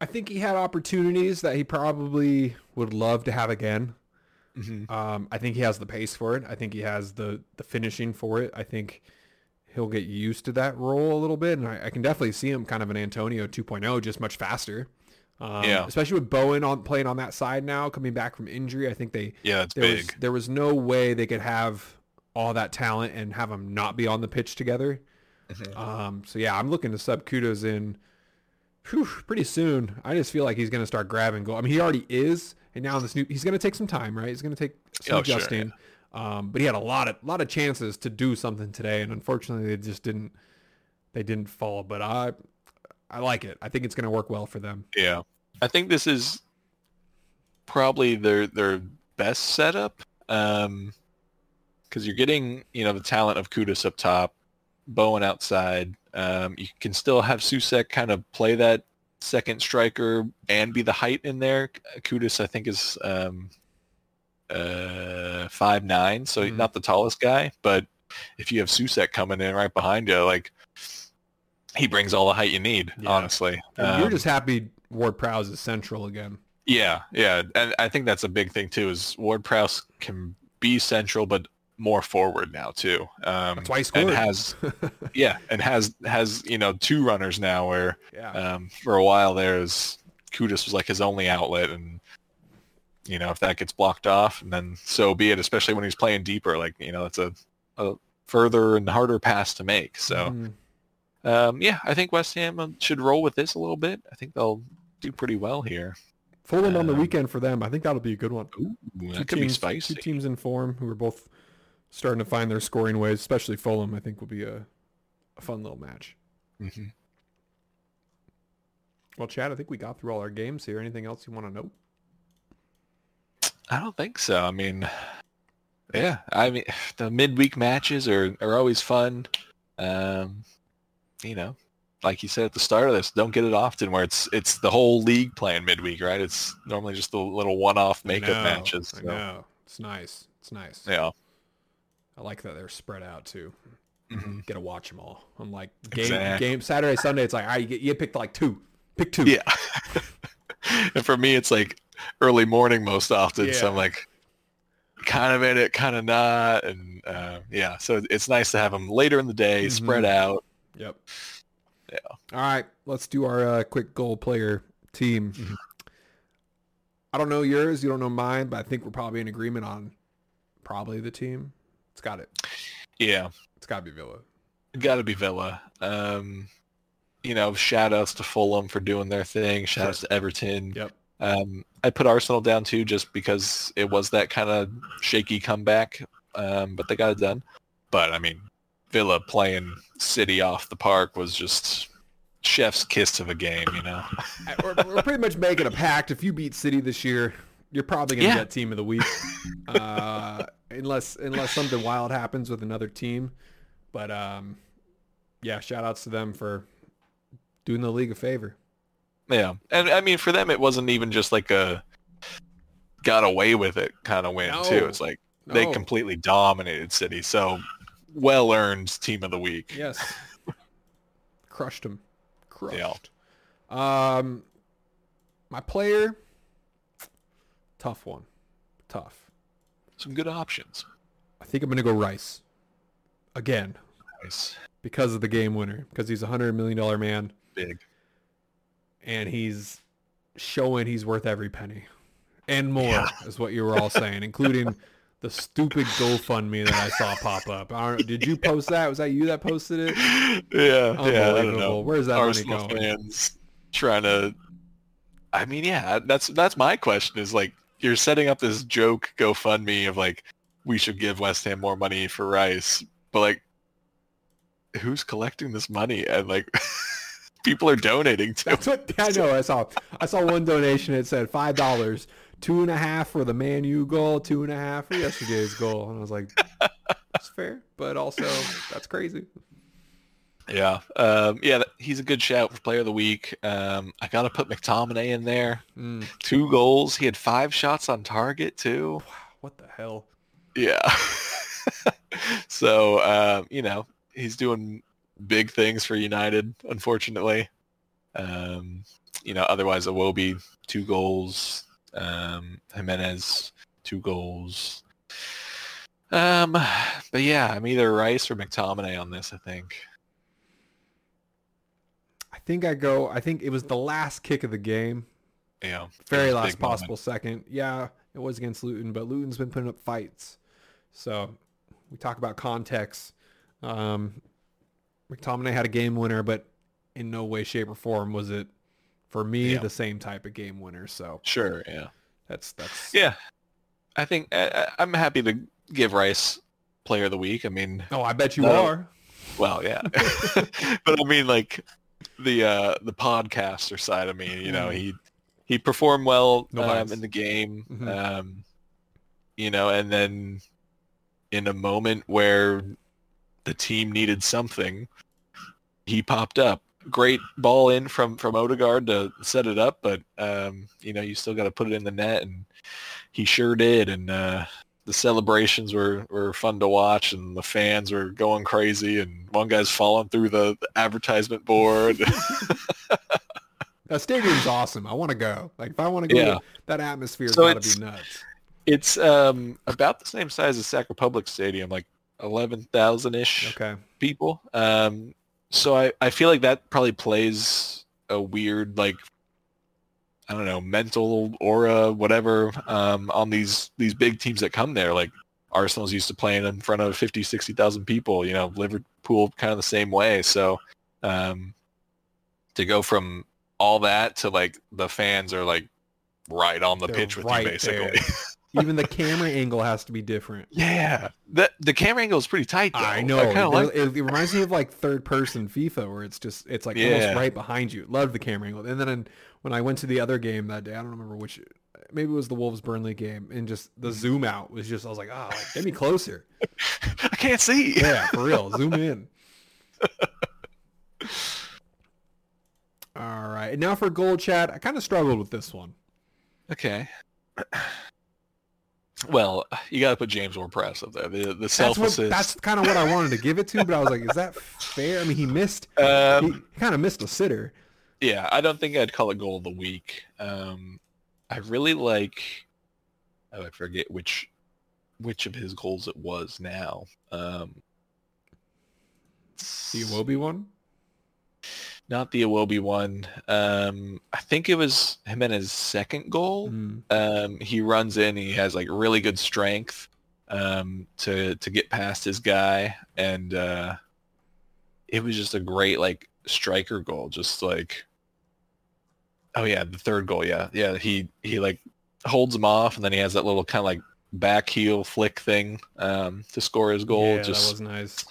I think he had opportunities that he probably would love to have again. mm-hmm. Um, I think he has the pace for it. I think he has the the finishing for it. I think he'll get used to that role a little bit, and I, I can definitely see him kind of an Antonio 2.0, just much faster. Um, Yeah. Especially with Bowen on playing on that side now, coming back from injury. I think they yeah it's there big was there was no way they could have all that talent and have them not be on the pitch together. Mhm. Um, so yeah, I'm looking to sub Kudus in whew, pretty soon. I just feel like he's going to start grabbing goal. I mean, he already is, and now in this new he's going to take some time, right? He's going to take some Oh, sure, adjusting. Um, but he had a lot of lot of chances to do something today, and unfortunately, they just didn't. They didn't fall. But I, I like it. I think it's going to work well for them. Yeah, I think this is probably their their best setup because you're getting you know the talent of Kudus up top, Bowen outside. Um, you can still have Souček kind of play that second striker and be the height in there. Kudus I think is um, uh, five nine, so Mhm. not the tallest guy, but if you have Souček coming in right behind you, like he brings all the height you need. Yeah. Honestly, And you're Um, just happy Ward Prowse is central again. yeah, yeah, and I think that's a big thing too. Is Ward Prowse can be central, but more forward now too. Um, That's why he and has [laughs] yeah, and has has you know two runners now. Where yeah. um, for a while there is Kudus was like his only outlet, and you know if that gets blocked off, and then so be it. Especially when he's playing deeper, like you know it's a, a further and harder pass to make. So Mhm. Um, yeah, I think West Ham should roll with this a little bit. I think they'll do pretty well here. Fulham on the Um, weekend for them. I think that'll be a good one. Ooh, Two that could be teams- spicy. Two teams in form who are both starting to find their scoring ways, especially Fulham. I think will be a, a fun little match. Mhm. Well, Chad, I think we got through all our games here. Anything else you want to know? I don't think so. I mean, yeah. I mean, [sighs] the midweek matches are, are always fun. Um, you know, like you said at the start of this, don't get it often where it's it's the whole league playing midweek, right? It's normally just the little one-off I makeup know, matches. I so, know. It's nice. It's nice. Yeah. I like that they're spread out too. Mhm. Get to watch them all. I'm like game Exactly. game Saturday Sunday. It's like all right, you get you picked like two. Pick two. Yeah. [laughs] and for me, it's like early morning most often. So I'm like kind of in it, kind of not. And uh, yeah, so it's nice to have them later in the day, Mhm. spread out. Yep. Yeah. All right, let's do our uh, quick goal player team. Mhm. I don't know yours, you don't know mine, but I think we're probably in agreement on probably the team. It's got it. Yeah. It's got to be Villa. Got to be Villa. Um, you know, shout outs to Fulham for doing their thing. Shout outs to Everton. Yep. Um, I put Arsenal down too, just because it was that kind of shaky comeback. Um, but they got it done. But I mean, Villa playing City off the park was just chef's kiss of a game. You know. We're, we're pretty much making a pact. If you beat City this year, you're probably going to Yeah. get team of the week, [laughs] uh, unless unless something wild happens with another team. But um, yeah, shout outs to them for doing the league a favor. Yeah, and I mean for them, it wasn't even just like a got away with it kind of win No. too. It's like they No. completely dominated City, so well earned team of the week. Yes. [laughs] Crushed him. Yeah. Um, my player, tough one. Tough. Some good options. I think I'm going to go Rice. Again, Nice, because of the game winner. Because he's a $100 million man. big. And he's showing he's worth every penny. And more, Yeah. is what you were all saying, including [laughs] the stupid GoFundMe that I saw pop up. I don't, did you [laughs] post that? Was that you that posted it? yeah, yeah. I don't Unbelievable. know. Where's that Arsenal money going? fans trying to. I mean, yeah, that's that's my question. Is like you're setting up this joke GoFundMe of like we should give West Ham more money for Rice, but like who's collecting this money and like [laughs] people are donating to. That's what I know. I saw. I saw one donation. It said five dollars, two and a half for the Man U goal, two and a half for yesterday's goal, and I was like, "That's fair," but also that's crazy. Yeah, um, yeah, he's a good shout for Player of the Week. Um, I gotta put McTominay in there. Mm, Two goals. He had five shots on target too. what the hell? Yeah. [laughs] so um, you know he's doing big things for United. Unfortunately, um, you know otherwise Iwobi two goals, um, Jimenez two goals. Um, but yeah, I'm either Rice or McTominay on this. I think. I think I go. I think it was the last kick of the game, Yeah. very it was a last big moment. possible second. Yeah, it was against Luton, but Luton's been putting up fights. So we talk about context. Um, McTominay had a game winner, but in no way, shape, or form was it for me Yeah. the same type of game winner. So Sure. Yeah. that's that's Yeah. I think I, I'm happy to give Rice Player of the Week. I mean, Oh, I bet you No. are. Well, yeah, [laughs] but I mean, like the uh, the podcaster side of me, you know, he he performed well No um, in the game, Mhm. um, you know, and then in a moment where the team needed something, he popped up. Great ball in from from Odegaard to set it up, but um, you know, you still got to put it in the net, and he sure did, and. Uh, the celebrations were, were fun to watch and the fans were going crazy and one guy's falling through the, the advertisement board. [laughs] That stadium's awesome. I want to go. Like if I want to go, Yeah. that atmosphere's So got to be nuts. it's um, about the same size as Sac Republic Stadium, like 11,000-ish Okay. people. Um, so I, I feel like that probably plays a weird, like, I don't know, mental aura, whatever, um, on these, these big teams that come there. Like Arsenal's used to playing in front of 50, 60,000 people, you know, Liverpool kind of the same way. So um, to go from all that to like the fans are like right on the They're pitch with right you, basically. [laughs] Even the camera angle has to be different. [laughs] yeah, the the camera angle is pretty tight. Though. I know. I kind of They're- like. it, it reminds me of like third person FIFA where it's just it's like Yeah. almost right behind you. Love the camera angle. And then when I went to the other game that day, I don't remember which maybe it was the Wolves Burnley game and just the zoom out was just I was like, "Oh, like, get me closer." [laughs] I can't see. Yeah, for real. Zoom in. [laughs] All right. And now for gold chat. I kind of struggled with this one. Okay. Well, [sighs] you got to put James Ward-Prowse up there. The the self assist. that's kind of what I wanted to give it to, but I was like, is that [laughs] fair? I mean, he missed he, Um, kind of missed a sitter. yeah, I don't think I'd call it goal of the week. Um, I really like. Oh, I forget which which of his goals it was now. Um, The Iwobi one? Not the Iwobi one. Um, I think it was Jimenez's second goal. Mm. Um, he runs in. He has like really good strength um, to to get past his guy, and uh, it was just a great like striker goal. Just like, oh yeah, the third goal. Yeah, yeah. He he like holds him off, and then he has that little kind of like back heel flick thing um, to score his goal. yeah, just that was nice.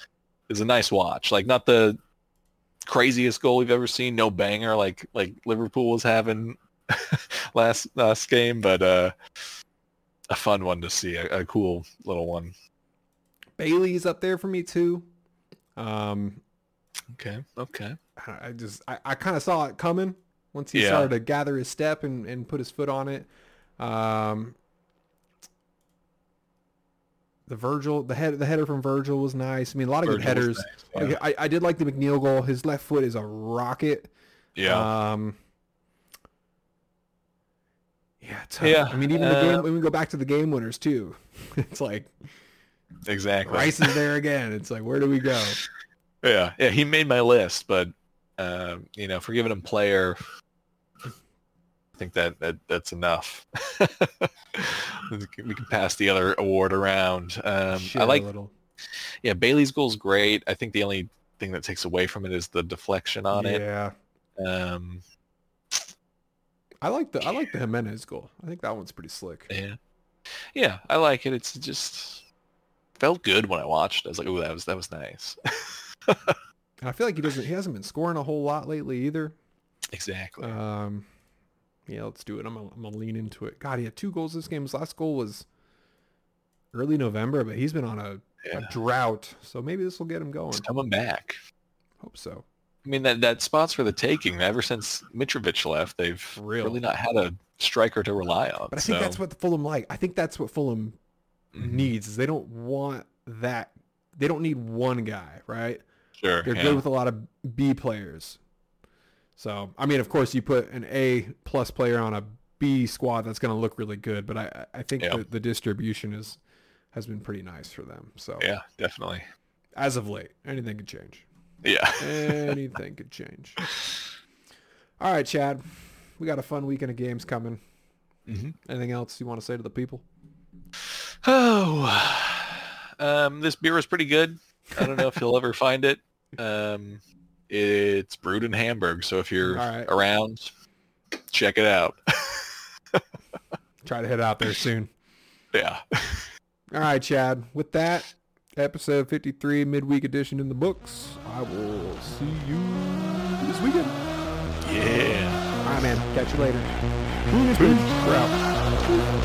is a nice watch. Like not the craziest goal we've ever seen, no banger like like Liverpool was having [laughs] last last game, but uh a fun one to see, a, a cool little one. Bailey's up there for me too. Um, Okay, okay. I just I, I kind of saw it coming once he Yeah. started to gather his step and, and put his foot on it. Um, the Virgil, the head, the header from Virgil was nice. I mean, a lot of good Virgil was headers. nice, Yeah. I, I did like the McNeil goal. His left foot is a rocket. yeah. Um, yeah, tough. Yeah, I mean, even the uh, game. When we go back to the game winners too, [laughs] it's like exactly. Rice is there again. It's like, where do we go? [laughs] Yeah, yeah. He made my list, but um, you know, for giving him player, think that, that that's enough. [laughs] we can pass the other award around. Um, I a like little. Yeah, Bailey's goal is great. I think the only thing that takes away from it is the deflection on yeah. it. Yeah. Um, I like the I like the Jimenez goal. I think that one's pretty slick. yeah, yeah, I like it. It's just felt good when I watched. I was like, "Oh, that was that was nice." [laughs] And I feel like he doesn't he hasn't been scoring a whole lot lately either. exactly. Um, yeah, let's do it. I'm gonna, I'm gonna lean into it. God, he had two goals this game. His last goal was early November, but he's been on a, yeah, a drought. So maybe this will get him going. it's coming back. Hope so. I mean, that that spot's for the taking. Ever since Mitrovic left, they've For real. really not had a striker to rely on. But I think so, that's what Fulham like. I think that's what Fulham Mhm. needs. Is they don't want that. They don't need one guy, right? sure. They're yeah. good with a lot of B players. So I mean, of course, you put an A plus player on a B squad, that's going to look really good. But I I think Yeah. the, the distribution is has been pretty nice for them. So yeah, definitely. as of late, anything could change. Yeah. [laughs] Anything could change. All right, Chad, we got a fun weekend of games coming. hmm Anything else you want to say to the people? [sighs] Oh, um, this beer is pretty good. I don't know if you'll ever find it. Um, it's brewed in Hamburg, so if you're right. around, check it out. [laughs] Try to head out there soon. yeah. All right, Chad. With that, episode 53, midweek edition in the books. I will see you this weekend. Yeah. All right, man. Catch you later. Peace. We're out.